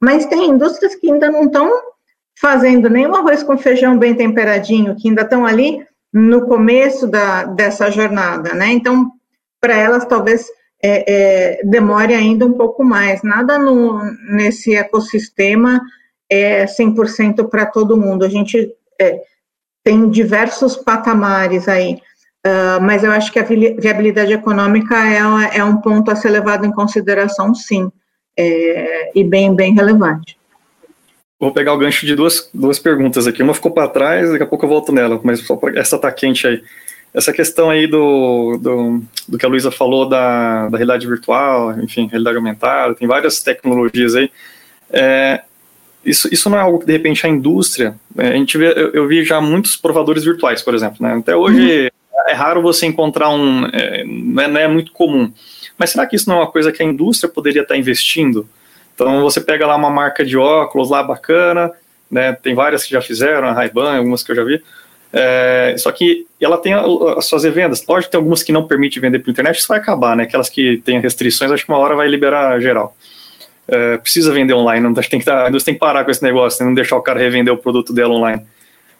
Mas tem indústrias que ainda não estão fazendo nem um arroz com feijão bem temperadinho, que ainda estão ali no começo da, dessa jornada, né? Então, para elas, talvez é, é, demore ainda um pouco mais. Nada no, nesse ecossistema é 100% para todo mundo. A gente é, tem diversos patamares aí. Uh, mas eu acho que a viabilidade econômica é, é um ponto a ser levado em consideração, sim, é, e bem, bem relevante. Vou pegar o gancho de duas, duas perguntas aqui. Uma ficou para trás, daqui a pouco eu volto nela, mas essa está quente aí. Essa questão aí do, do, do que a Luísa falou da, da realidade virtual, enfim, realidade aumentada, tem várias tecnologias aí. É, isso, isso não é algo que, de repente, a indústria. É, a gente vê, eu, eu, vi já muitos provadores virtuais, por exemplo. Né? Até hoje, uhum é raro você encontrar um. É, não, é, não, é, muito comum. Mas será que isso não é uma coisa que a indústria poderia estar investindo? Então você pega lá uma marca de óculos lá bacana, né? Tem várias que já fizeram, a Ray-Ban, algumas que eu já vi. É, só que ela tem as suas vendas. Pode ter algumas que não permite vender pela internet, isso vai acabar, né? Aquelas que têm restrições, acho que uma hora vai liberar geral. É, precisa vender online, não, tem que tá, a indústria tem que parar com esse negócio, né? não deixar o cara revender o produto dela online.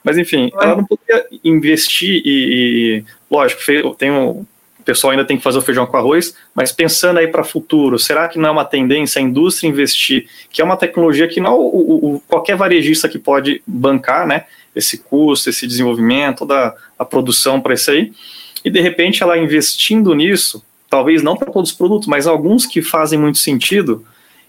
Mas enfim, ela não poderia investir e, e lógico, tem um, o pessoal ainda tem que fazer o feijão com arroz, mas pensando aí para o futuro, será que não é uma tendência a indústria investir, que é uma tecnologia que não o, o, qualquer varejista que pode bancar, né, esse custo, esse desenvolvimento, toda a produção para isso aí, e de repente ela investindo nisso, talvez não para todos os produtos, mas alguns que fazem muito sentido,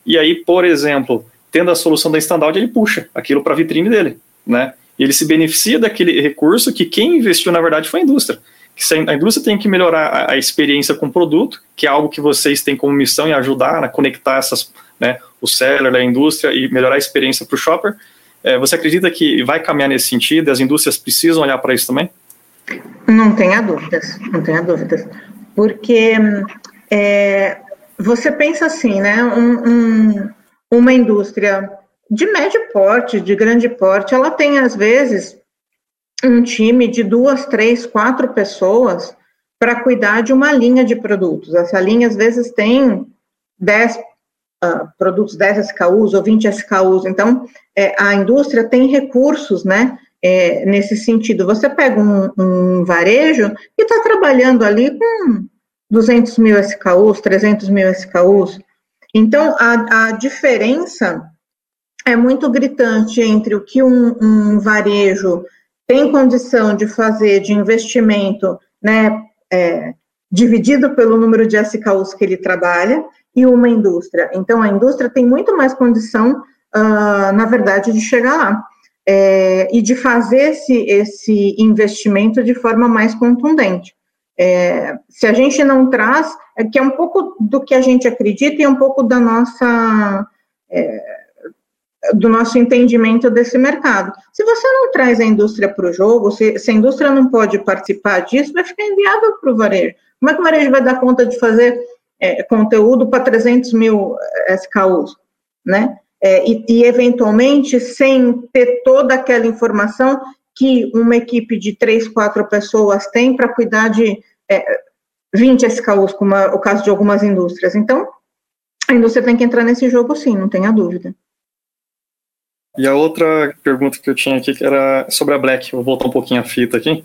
e aí, por exemplo, tendo a solução da standout, ele puxa aquilo para a vitrine dele, né, e ele se beneficia daquele recurso que quem investiu, na verdade, foi a indústria. Que a indústria tem que melhorar a, experiência com o produto, que é algo que vocês têm como missão e ajudar a conectar essas, né, o seller da indústria e melhorar a experiência para o shopper. É, você acredita que vai caminhar nesse sentido? As indústrias precisam olhar para isso também? Não tenha dúvidas, não tenha dúvidas. Porque é, você pensa assim, né? Um, um, uma indústria de médio porte, de grande porte, ela tem, às vezes, um time de duas, três, quatro pessoas para cuidar de uma linha de produtos. Essa linha, às vezes, tem 10 uh, produtos, 10 SKUs ou 20 SKUs. Então, é, a indústria tem recursos, né, é, nesse sentido. Você pega um, um varejo e está trabalhando ali com 200 mil SKUs, 300 mil SKUs. Então, a, a diferença é muito gritante entre o que um, um varejo tem condição de fazer de investimento, né, é, dividido pelo número de SKUs que ele trabalha, e uma indústria. Então, a indústria tem muito mais condição, uh, na verdade, de chegar lá. É, e de fazer esse, esse investimento de forma mais contundente. É, se a gente não traz, é que é um pouco do que a gente acredita e um pouco da nossa é, do nosso entendimento desse mercado. Se você não traz a indústria para o jogo, se, se, a indústria não pode participar disso, vai ficar inviável para o varejo. Como é que o varejo vai dar conta de fazer é, conteúdo para 300 mil é, SKUs, né? É, e, e, eventualmente, sem ter toda aquela informação que uma equipe de três, quatro pessoas tem para cuidar de é, 20 SKUs, como é o caso de algumas indústrias. Então, a indústria tem que entrar nesse jogo, sim, não tenha dúvida. E a outra pergunta que eu tinha aqui era sobre a Black, vou voltar um pouquinho a fita aqui.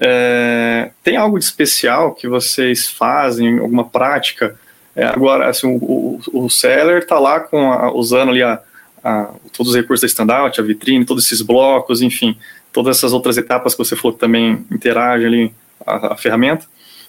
É, tem algo de especial que vocês fazem, alguma prática? É, agora, assim, o, o, o seller está lá com a, usando ali a, a, todos os recursos da standout, a vitrine, todos esses blocos, enfim, todas essas outras etapas que você falou que também interage ali a, a ferramenta,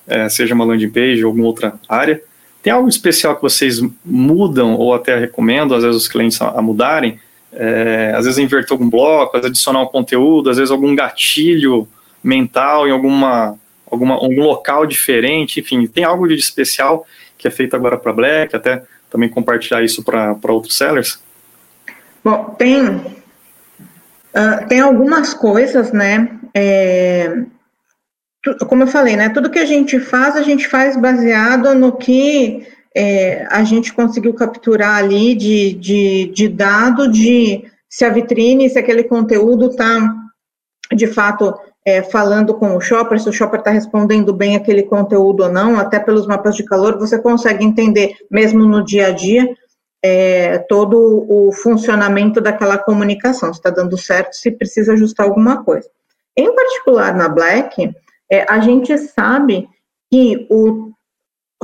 é, seja uma landing page ou alguma outra área. Tem algo especial que vocês mudam ou até recomendam, às vezes, os clientes a, a mudarem? é, às vezes inverter algum bloco, às vezes adicionar um conteúdo, às vezes algum gatilho mental em alguma, alguma algum local diferente, enfim, tem algo de especial que é feito agora para Black, até também compartilhar isso para outros sellers? Bom, tem, uh, tem algumas coisas, né, é, como eu falei, né, tudo que a gente faz, a gente faz baseado no que é, a gente conseguiu capturar ali de, de, de dado de se a vitrine, se aquele conteúdo está, de fato, é, falando com o shopper, se o shopper está respondendo bem aquele conteúdo ou não, até pelos mapas de calor, você consegue entender, mesmo no dia a dia, é, todo o funcionamento daquela comunicação, se está dando certo, se precisa ajustar alguma coisa. Em particular na Black, é, a gente sabe que o,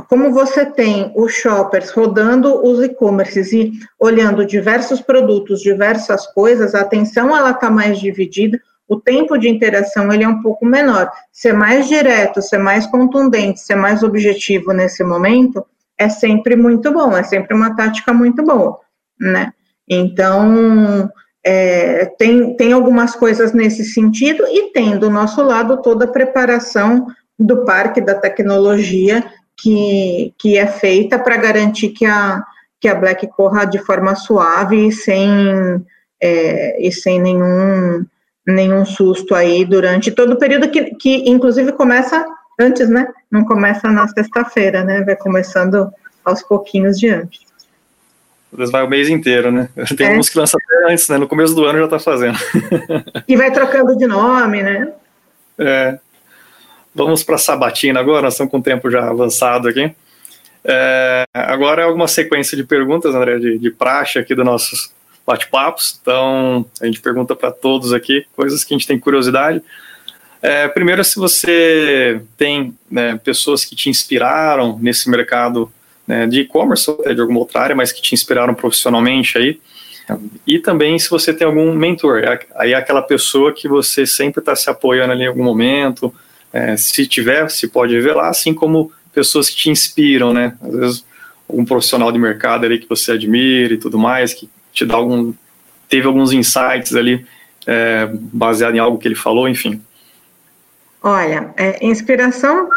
como você tem os shoppers rodando os e-commerces e olhando diversos produtos, diversas coisas, a atenção ela está mais dividida, o tempo de interação ele é um pouco menor. Ser mais direto, ser mais contundente, ser mais objetivo nesse momento é sempre muito bom, é sempre uma tática muito boa, né? Então, é, tem, tem algumas coisas nesse sentido e tem do nosso lado toda a preparação do parque da tecnologia que, que é feita para garantir que a, que a Black corra de forma suave e sem, é, e sem nenhum, nenhum susto aí durante todo o período que, que inclusive começa antes, né? Não começa na sexta-feira, né? Vai começando aos pouquinhos de antes. Vai o mês inteiro, né? Tem é. uns que lançam até antes, né? No começo do ano já tá fazendo. E vai trocando de nome, né? É. Vamos para a sabatina agora, nós estamos com o tempo já avançado aqui. É, agora é alguma sequência de perguntas, André, de, de praxe aqui dos nossos bate-papos. Então, a gente pergunta para todos aqui coisas que a gente tem curiosidade. É, primeiro, se você tem né, pessoas que te inspiraram nesse mercado né, de e-commerce ou de alguma outra área, mas que te inspiraram profissionalmente aí. E também se você tem algum mentor, é aí é aquela pessoa que você sempre está se apoiando ali em algum momento, é, se tiver, se pode revelar, assim como pessoas que te inspiram, né? Às vezes algum profissional de mercado ali que você admira e tudo mais, que te dá algum, teve alguns insights ali é, baseado em algo que ele falou, enfim. Olha, é, inspiração,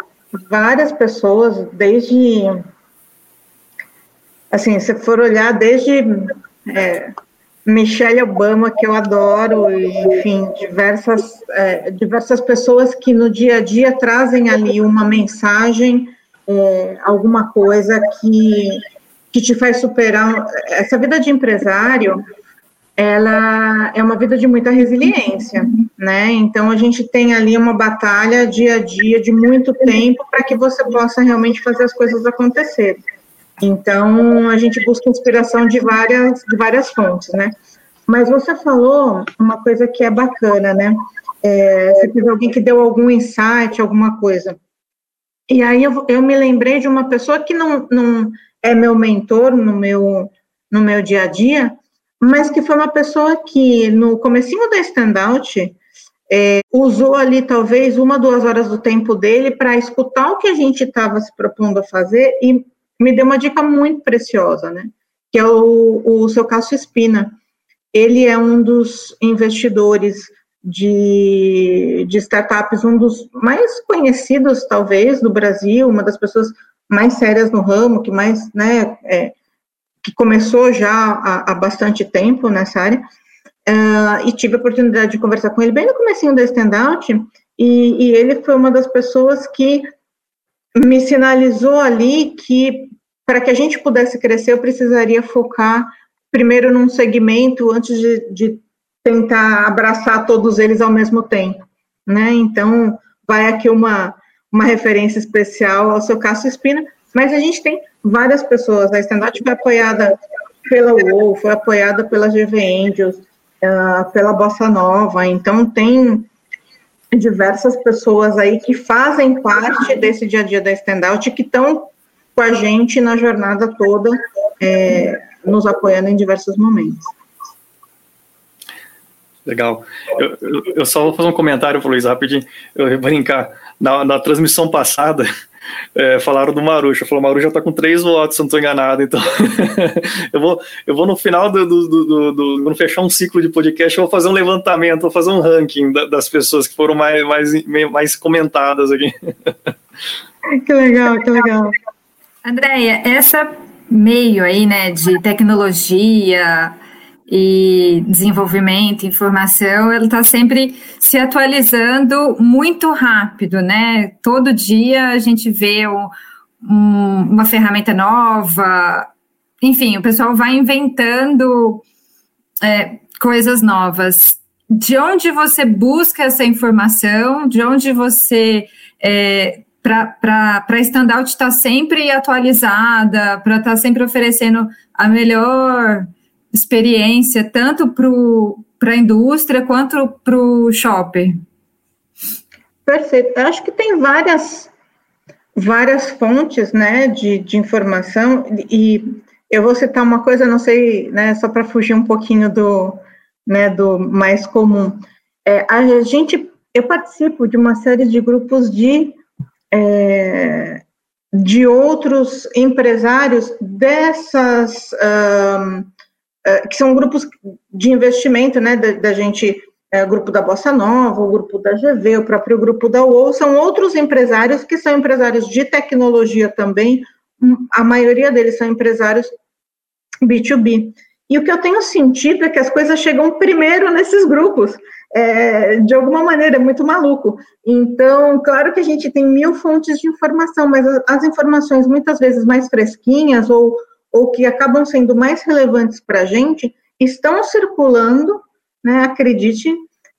várias pessoas, desde, assim, se for olhar, desde é, Michelle Obama, que eu adoro, enfim, diversas, é, diversas pessoas que no dia a dia trazem ali uma mensagem, é, alguma coisa que, que te faz superar. Essa vida de empresário, ela é uma vida de muita resiliência, né? Então a gente tem ali uma batalha dia a dia de muito tempo para que você possa realmente fazer as coisas acontecerem. Então a gente busca inspiração de várias de várias fontes, né? Mas você falou uma coisa que é bacana, né? É, se teve alguém que deu algum insight, alguma coisa. E aí eu, eu me lembrei de uma pessoa que não, não é meu mentor no meu no meu dia a dia, mas que foi uma pessoa que, no comecinho da standout, é, usou ali talvez uma, duas horas do tempo dele para escutar o que a gente estava se propondo a fazer e me deu uma dica muito preciosa, né? Que é o, o seu Cássio Espina. Ele é um dos investidores de, de startups, um dos mais conhecidos, talvez, do Brasil, uma das pessoas mais sérias no ramo, que mais, né, é, que começou já há, há bastante tempo nessa área, uh, e tive a oportunidade de conversar com ele bem no comecinho da standout, e, e ele foi uma das pessoas que me sinalizou ali que para que a gente pudesse crescer, eu precisaria focar primeiro num segmento antes de, de tentar abraçar todos eles ao mesmo tempo, né? Então, vai aqui uma, uma referência especial ao seu Cássio Espina, mas a gente tem várias pessoas. A stand-up foi apoiada pela UOL, foi apoiada pela GV Angels, uh, pela Bossa Nova, então tem diversas pessoas aí que fazem parte desse dia a dia da stand-out, que estão com a gente na jornada toda, é, nos apoiando em diversos momentos. Legal. Eu, eu, eu, só vou fazer um comentário para o Luiz rapidinho. Eu vou brincar. Na, na transmissão passada, é, falaram do Marucha. Falou, Marucha tá com três votos, se não estou enganado. Então, eu, vou, eu vou no final do, do, do, do, Quando fechar um ciclo de podcast, eu vou fazer um levantamento, vou fazer um ranking da, das pessoas que foram mais, mais, mais comentadas aqui. Que legal, que legal. Andréia, essa meio aí, né, de tecnologia, e desenvolvimento, informação, ele está sempre se atualizando muito rápido, né? Todo dia a gente vê um, um, uma ferramenta nova, enfim, o pessoal vai inventando é, coisas novas. De onde você busca essa informação? De onde você é, para a Standout estar tá sempre atualizada, para estar tá sempre oferecendo a melhor experiência, tanto para a indústria quanto para o shopper? Perfeito. Eu acho que tem várias, várias fontes né, de, de informação, e eu vou citar uma coisa, não sei, né, só para fugir um pouquinho do, né, do mais comum. É, a gente, eu participo de uma série de grupos de é, de outros empresários dessas que são grupos de investimento, né, da, da gente é, grupo da Bossa Nova, o grupo da GV, o próprio grupo da UOL, são outros empresários que são empresários de tecnologia também, a maioria deles são empresários B2B. E o que eu tenho sentido é que as coisas chegam primeiro nesses grupos é, de alguma maneira, é muito maluco. Então, claro que a gente tem mil fontes de informação, mas as informações muitas vezes mais fresquinhas ou, ou que acabam sendo mais relevantes para a gente estão circulando, né, acredite,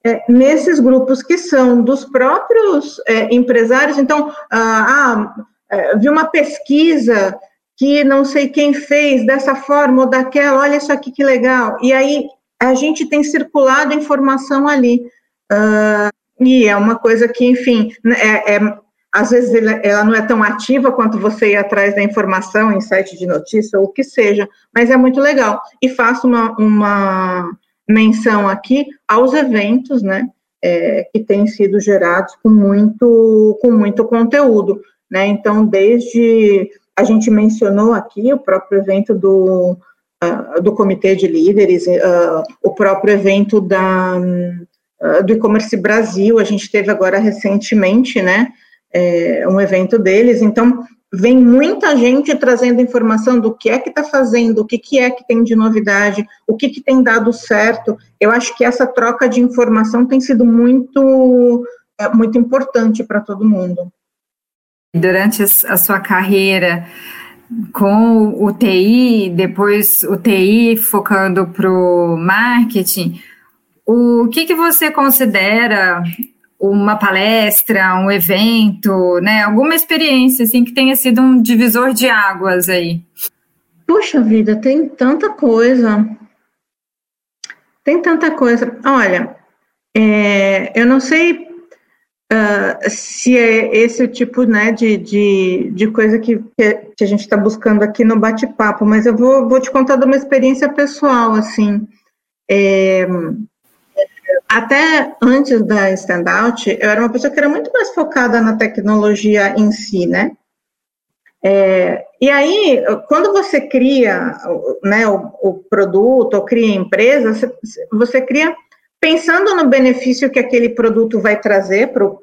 é, nesses grupos que são dos próprios é, empresários. Então, ah, ah é, vi uma pesquisa que não sei quem fez dessa forma ou daquela, olha isso aqui que legal. E aí a gente tem circulado informação ali. Uh, e é uma coisa que, enfim, né, é, é, às vezes ela não é tão ativa quanto você ir atrás da informação em site de notícia ou o que seja, mas é muito legal. E faço uma, uma menção aqui aos eventos, né, é, que têm sido gerados com muito, com muito conteúdo, né, então desde, a gente mencionou aqui o próprio evento do do Comitê de Líderes, uh, o próprio evento da, uh, do e-commerce Brasil, a gente teve agora recentemente, né, é, um evento deles, então vem muita gente trazendo informação do que é que está fazendo, o que, que é que tem de novidade, o que, que tem dado certo. Eu acho que essa troca de informação tem sido muito, é, muito importante para todo mundo. Durante a sua carreira, com o TI, depois o TI focando para o marketing, o que, que você considera uma palestra, um evento, né? Alguma experiência assim que tenha sido um divisor de águas aí? Puxa vida, tem tanta coisa. Tem tanta coisa. Olha, é, eu não sei uh, se é esse o tipo né, de, de, de coisa que, que a gente está buscando aqui no bate-papo, mas eu vou, vou te contar de uma experiência pessoal, assim. É, até antes da Standout, eu era uma pessoa que era muito mais focada na tecnologia em si, né? É, e aí, quando você cria né, o, o, produto ou cria empresa, você, você cria pensando no benefício que aquele produto vai trazer para o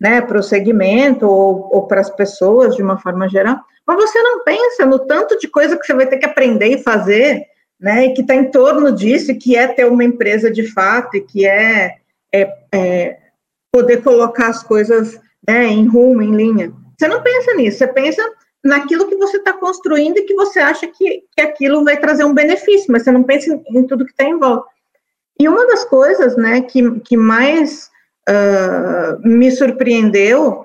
né, segmento ou, ou para as pessoas de uma forma geral, mas você não pensa no tanto de coisa que você vai ter que aprender e fazer, né, e que está em torno disso, que é ter uma empresa de fato, e que é, é, é poder colocar as coisas né, em rumo, em linha. Você não pensa nisso, você pensa naquilo que você está construindo e que você acha que, que aquilo vai trazer um benefício, mas você não pensa em, em tudo que está em volta. E uma das coisas, né, que, que mais uh, me surpreendeu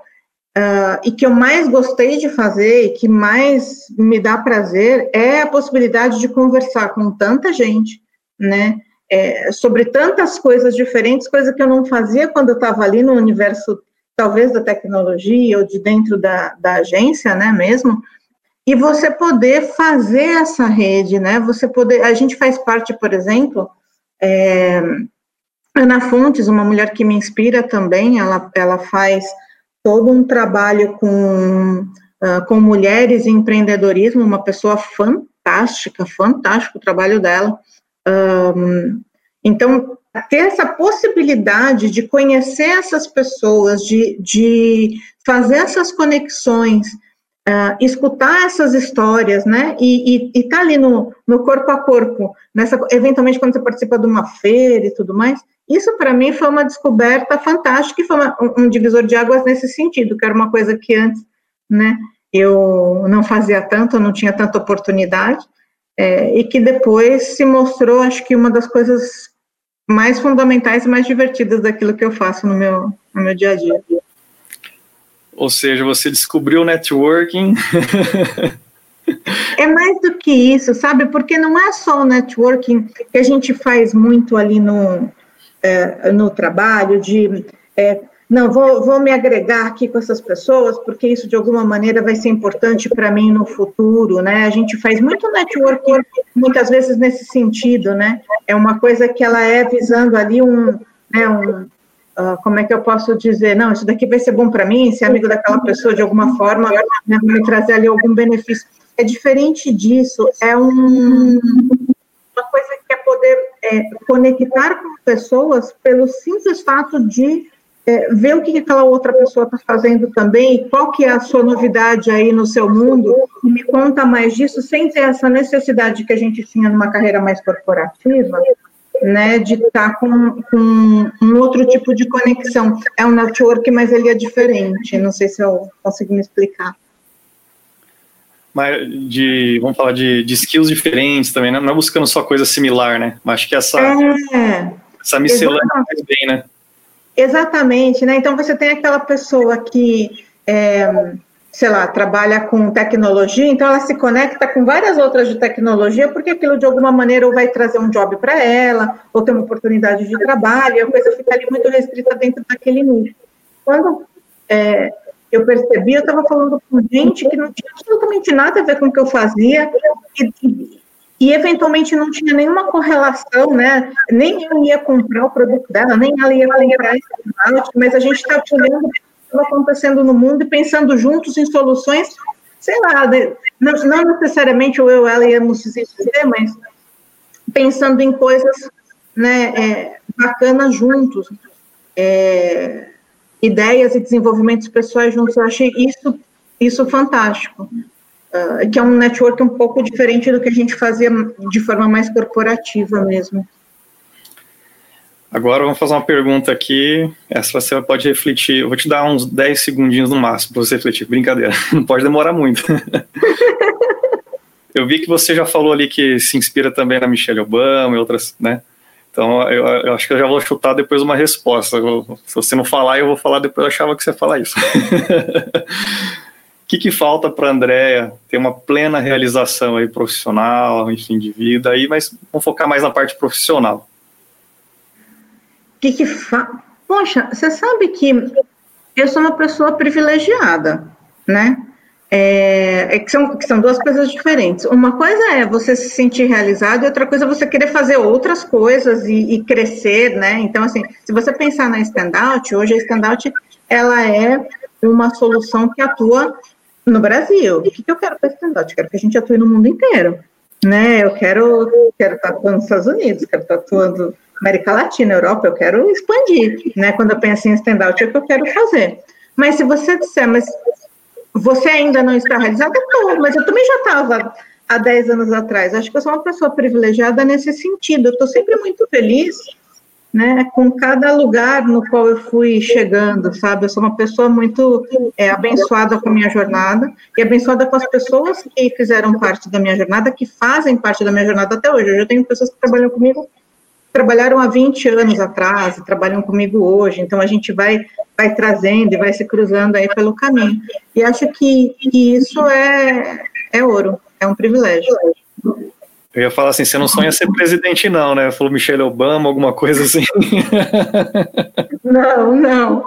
uh, e que eu mais gostei de fazer e que mais me dá prazer é a possibilidade de conversar com tanta gente, né, é, sobre tantas coisas diferentes, coisa que eu não fazia quando eu estava ali no universo, talvez da tecnologia ou de dentro da, da agência, né, mesmo, e você poder fazer essa rede, né? Você poder, a gente faz parte, por exemplo, é, Ana Fontes, uma mulher que me inspira também, ela, ela faz todo um trabalho com, uh, com mulheres em empreendedorismo, uma pessoa fantástica, fantástico o trabalho dela. Um, então, ter essa possibilidade de conhecer essas pessoas, de, de fazer essas conexões, uh, escutar essas histórias, né, e estar tá ali no, no corpo a corpo, nessa, eventualmente quando você participa de uma feira e tudo mais, isso para mim foi uma descoberta fantástica e foi uma, um divisor de águas nesse sentido, que era uma coisa que antes, né, eu não fazia tanto, não tinha tanta oportunidade, é, e que depois se mostrou, acho que uma das coisas mais fundamentais e mais divertidas daquilo que eu faço no meu, no meu dia a dia. Ou seja, você descobriu o networking. É mais do que isso, sabe? Porque não é só o networking que a gente faz muito ali no, é, no trabalho, de é, não, vou, vou me agregar aqui com essas pessoas, porque isso de alguma maneira vai ser importante para mim no futuro, né? A gente faz muito networking, muitas vezes nesse sentido, né? É uma coisa que ela é visando ali um, né, um uh, como é que eu posso dizer? Não, isso daqui vai ser bom para mim, ser amigo daquela pessoa de alguma forma, né, me trazer ali algum benefício. É diferente disso, é um, uma coisa que é poder é, conectar com pessoas pelo simples fato de é, ver o que aquela outra pessoa está fazendo também, qual que é a sua novidade aí no seu mundo, e me conta mais disso, sem ter essa necessidade que a gente tinha numa carreira mais corporativa, né, de estar tá com, com um outro tipo de conexão. É um network, mas ele é diferente, não sei se eu consigo me explicar. De, vamos falar de, de skills diferentes também, né? não é buscando só coisa similar, né, mas acho que essa, é, essa miscelânea faz bem, né? Exatamente, né? Então você tem aquela pessoa que, é, sei lá, trabalha com tecnologia, então ela se conecta com várias outras de tecnologia, porque aquilo de alguma maneira ou vai trazer um job para ela, ou ter uma oportunidade de trabalho, e a coisa fica ali muito restrita dentro daquele nicho. Quando é, eu percebi, eu estava falando com gente que não tinha absolutamente nada a ver com o que eu fazia, e, e eventualmente não tinha nenhuma correlação, né? Nem eu ia comprar o produto dela, nem ela ia comprar esse mas a gente estava olhando o que estava acontecendo no mundo e pensando juntos em soluções, sei lá, não, não, necessariamente eu e ela íamos entender, mas pensando em coisas né, é, bacanas juntos, é, ideias e desenvolvimentos pessoais juntos. Eu achei isso, isso fantástico. Uh, que é um network um pouco diferente do que a gente fazia de forma mais corporativa mesmo. Agora vamos fazer uma pergunta aqui. Essa você pode refletir. Eu vou te dar uns 10 segundinhos no máximo para você refletir. Brincadeira, não pode demorar muito. eu vi que você já falou ali que se inspira também na Michelle Obama e outras, né? Então eu, eu acho que eu já vou chutar depois uma resposta. Eu, se você não falar, eu vou falar depois. Eu achava que você ia falar isso. que, que falta para a Andrea ter uma plena realização aí profissional, enfim, de vida aí, mas vamos focar mais na parte profissional. O que que. Poxa, você sabe que eu sou uma pessoa privilegiada, né? É, é, que, são, que são duas coisas diferentes. Uma coisa é você se sentir realizado e outra coisa é você querer fazer outras coisas e, e crescer, né? Então, assim, se você pensar na standout, hoje a standout, ela é uma solução que atua no Brasil. O que, que eu quero para esse stand-up? Quero que a gente atue no mundo inteiro. Né? Eu quero, quero estar atuando nos Estados Unidos, quero estar atuando na América Latina, Europa, eu quero expandir. Né? Quando eu penso em stand-out, é o que eu quero fazer. Mas se você disser, mas você ainda não está realizado, eu estou, mas eu também já estava há 10 anos atrás. Acho que eu sou uma pessoa privilegiada nesse sentido. Eu estou sempre muito feliz né, com cada lugar no qual eu fui chegando, sabe? Eu sou uma pessoa muito é, abençoada com a minha jornada e abençoada com as pessoas que fizeram parte da minha jornada, que fazem parte da minha jornada até hoje. Eu já tenho pessoas que trabalham comigo, trabalharam há 20 anos atrás, trabalham comigo hoje, então a gente vai, vai trazendo e vai se cruzando aí pelo caminho. E acho que, que isso é, é ouro, é um privilégio. Eu ia falar assim, você não sonha ser presidente, não, né? Falou Michelle Obama, alguma coisa assim. Não, não.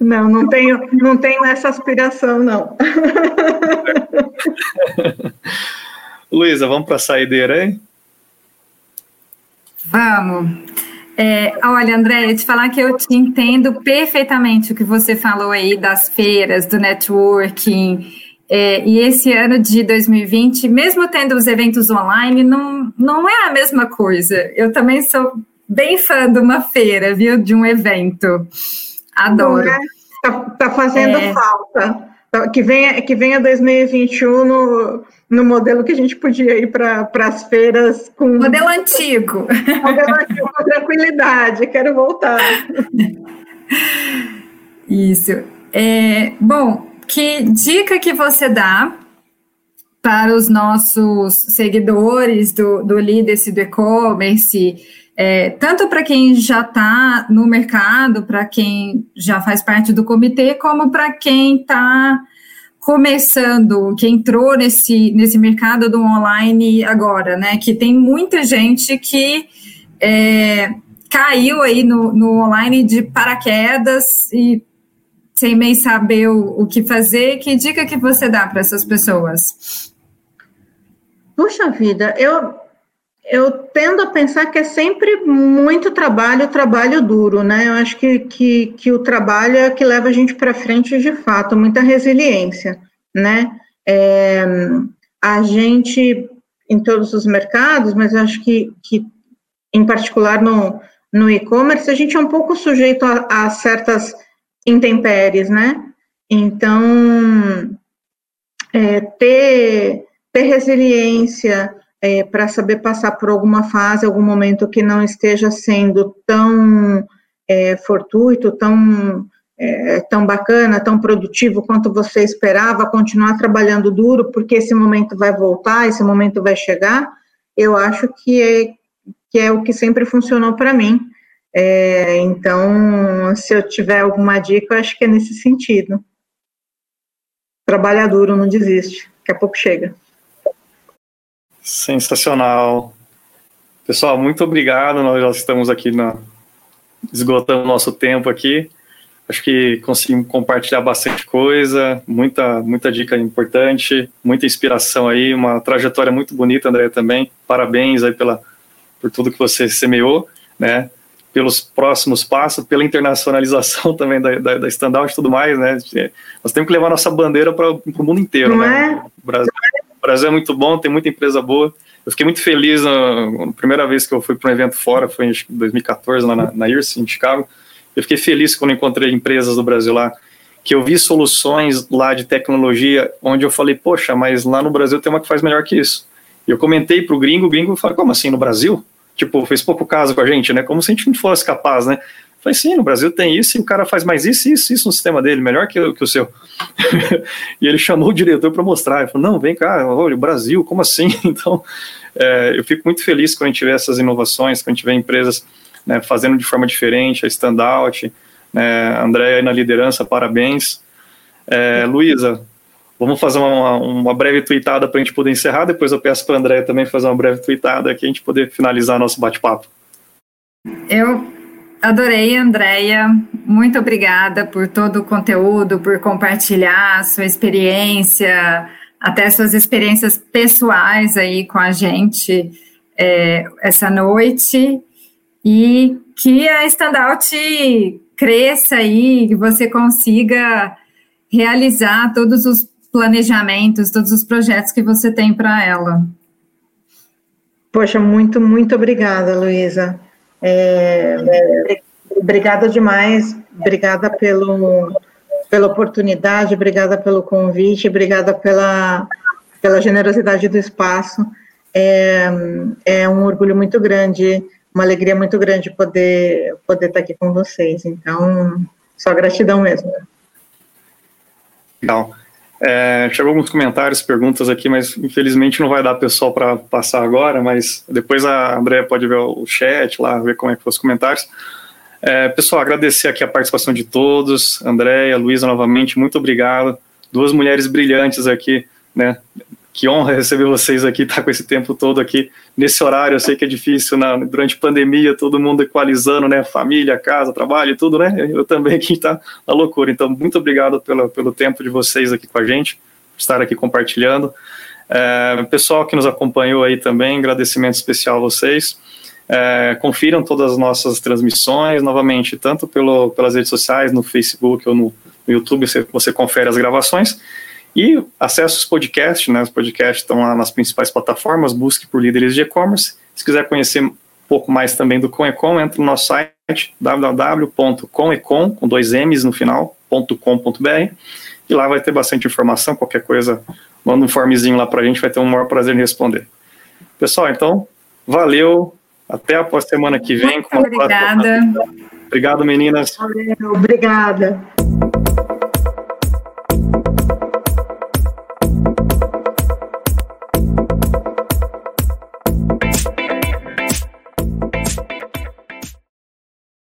Não, não tenho, não tenho essa aspiração, não. Luísa, vamos para a saideira aí? Vamos. É, olha, André, te falar que eu te entendo perfeitamente o que você falou aí das feiras, do networking, é, e esse ano de 2020, mesmo tendo os eventos online, não, não é a mesma coisa. Eu também sou bem fã de uma feira, viu? De um evento. Adoro. Está tá fazendo é... falta. Que venha, que venha 2021 no, no modelo que a gente podia ir para as feiras com. Modelo antigo. Modelo antigo, com tranquilidade. Quero voltar. Isso. É, bom, que dica que você dá para os nossos seguidores do, do Líder do e-commerce, é, tanto para quem já está no mercado, para quem já faz parte do comitê, como para quem está começando, que entrou nesse, nesse mercado do online agora, né? Que tem muita gente que é, caiu aí no, no online de paraquedas e sem meio saber o, o que fazer. Que dica que você dá para essas pessoas? Puxa vida, eu eu tendo a pensar que é sempre muito trabalho, trabalho duro, né? Eu acho que, que, que o trabalho é que leva a gente para frente de fato, muita resiliência, né? É, a gente, em todos os mercados, mas eu acho que, que em particular no, no e-commerce, a gente é um pouco sujeito a, a certas intempéries, né? Então, é, ter, ter resiliência, é, para saber passar por alguma fase, algum momento que não esteja sendo tão é, fortuito, tão, é, tão bacana, tão produtivo quanto você esperava, continuar trabalhando duro, porque esse momento vai voltar, esse momento vai chegar, eu acho que é, que é o que sempre funcionou para mim. É, então, se eu tiver alguma dica, eu acho que é nesse sentido. Trabalha duro, não desiste, daqui a pouco chega. Sensacional. Pessoal, muito obrigado. Nós já estamos aqui na, esgotando nosso tempo aqui. Acho que conseguimos compartilhar bastante coisa, muita, muita dica importante, muita inspiração aí, uma trajetória muito bonita, André, também. Parabéns aí pela, por tudo que você semeou, né? Pelos próximos passos, pela internacionalização também da, da, da Standout e tudo mais, né? Nós temos que levar nossa bandeira para o mundo inteiro, Não né? É? Brasil, o Brasil é muito bom, tem muita empresa boa. Eu fiquei muito feliz na, na primeira vez que eu fui para um evento fora, foi em 2014, lá na, na IRSE, em Chicago. Eu fiquei feliz quando encontrei empresas do Brasil lá, que eu vi soluções lá de tecnologia, onde eu falei, poxa, mas lá no Brasil tem uma que faz melhor que isso. E eu comentei para o gringo, o gringo falou, como assim, no Brasil? Tipo, fez pouco caso com a gente, né? Como se a gente não fosse capaz, né? Falei, sim, no Brasil tem isso e o cara faz mais isso, isso, isso no sistema dele, melhor que, que o seu. e ele chamou o diretor para mostrar. Ele falou, não, vem cá, olha, o Brasil, como assim? Então, é, eu fico muito feliz quando a gente vê essas inovações, quando a gente vê empresas né, fazendo de forma diferente, a standout, né, André aí na liderança, parabéns. É, Luísa, vamos fazer uma, uma breve tweetada para a gente poder encerrar, depois eu peço para a André também fazer uma breve tweetada aqui, a gente poder finalizar nosso bate-papo. Eu Adorei, Andréia. Muito obrigada por todo o conteúdo, por compartilhar sua experiência, até suas experiências pessoais aí com a gente é, essa noite. E que a Standout cresça aí, que você consiga realizar todos os planejamentos, todos os projetos que você tem para ela. Poxa, muito, muito obrigada, Luísa. É, obrigada demais, obrigada pelo, pela oportunidade, obrigada pelo convite, obrigada pela, pela generosidade do espaço. É, é um orgulho muito grande, uma alegria muito grande poder, poder estar aqui com vocês. Então, só gratidão mesmo. Legal. É, chegou alguns comentários, perguntas aqui, mas infelizmente não vai dar pessoal para passar agora, mas depois a Andrea pode ver o chat lá, ver como é que foram os comentários. É, pessoal, agradecer aqui a participação de todos, Andréia, Luísa novamente, muito obrigado. Duas mulheres brilhantes aqui, né, que honra receber vocês aqui, estar tá com esse tempo todo aqui, nesse horário, eu sei que é difícil, na, durante a pandemia, todo mundo equalizando, né, família, casa, trabalho, tudo, né, eu também aqui está na loucura, então muito obrigado pelo, pelo tempo de vocês aqui com a gente, por estar aqui compartilhando, é, pessoal que nos acompanhou aí também, agradecimento especial a vocês, é, confiram todas as nossas transmissões, novamente, tanto pelo, pelas redes sociais, no Facebook ou no, no YouTube, você, você confere as gravações, e acesse os podcasts, né? Os podcasts estão lá nas principais plataformas, busque por líderes de e-commerce. Se quiser conhecer um pouco mais também do Comecom, entre no nosso site www.comecom, com dois M's no final, .com.br, e lá vai ter bastante informação, qualquer coisa, manda um formezinho lá para a gente, vai ter um maior prazer em responder. Pessoal, então, valeu, até a semana que vem. Muito obrigada. Obrigado, meninas. Valeu, obrigada.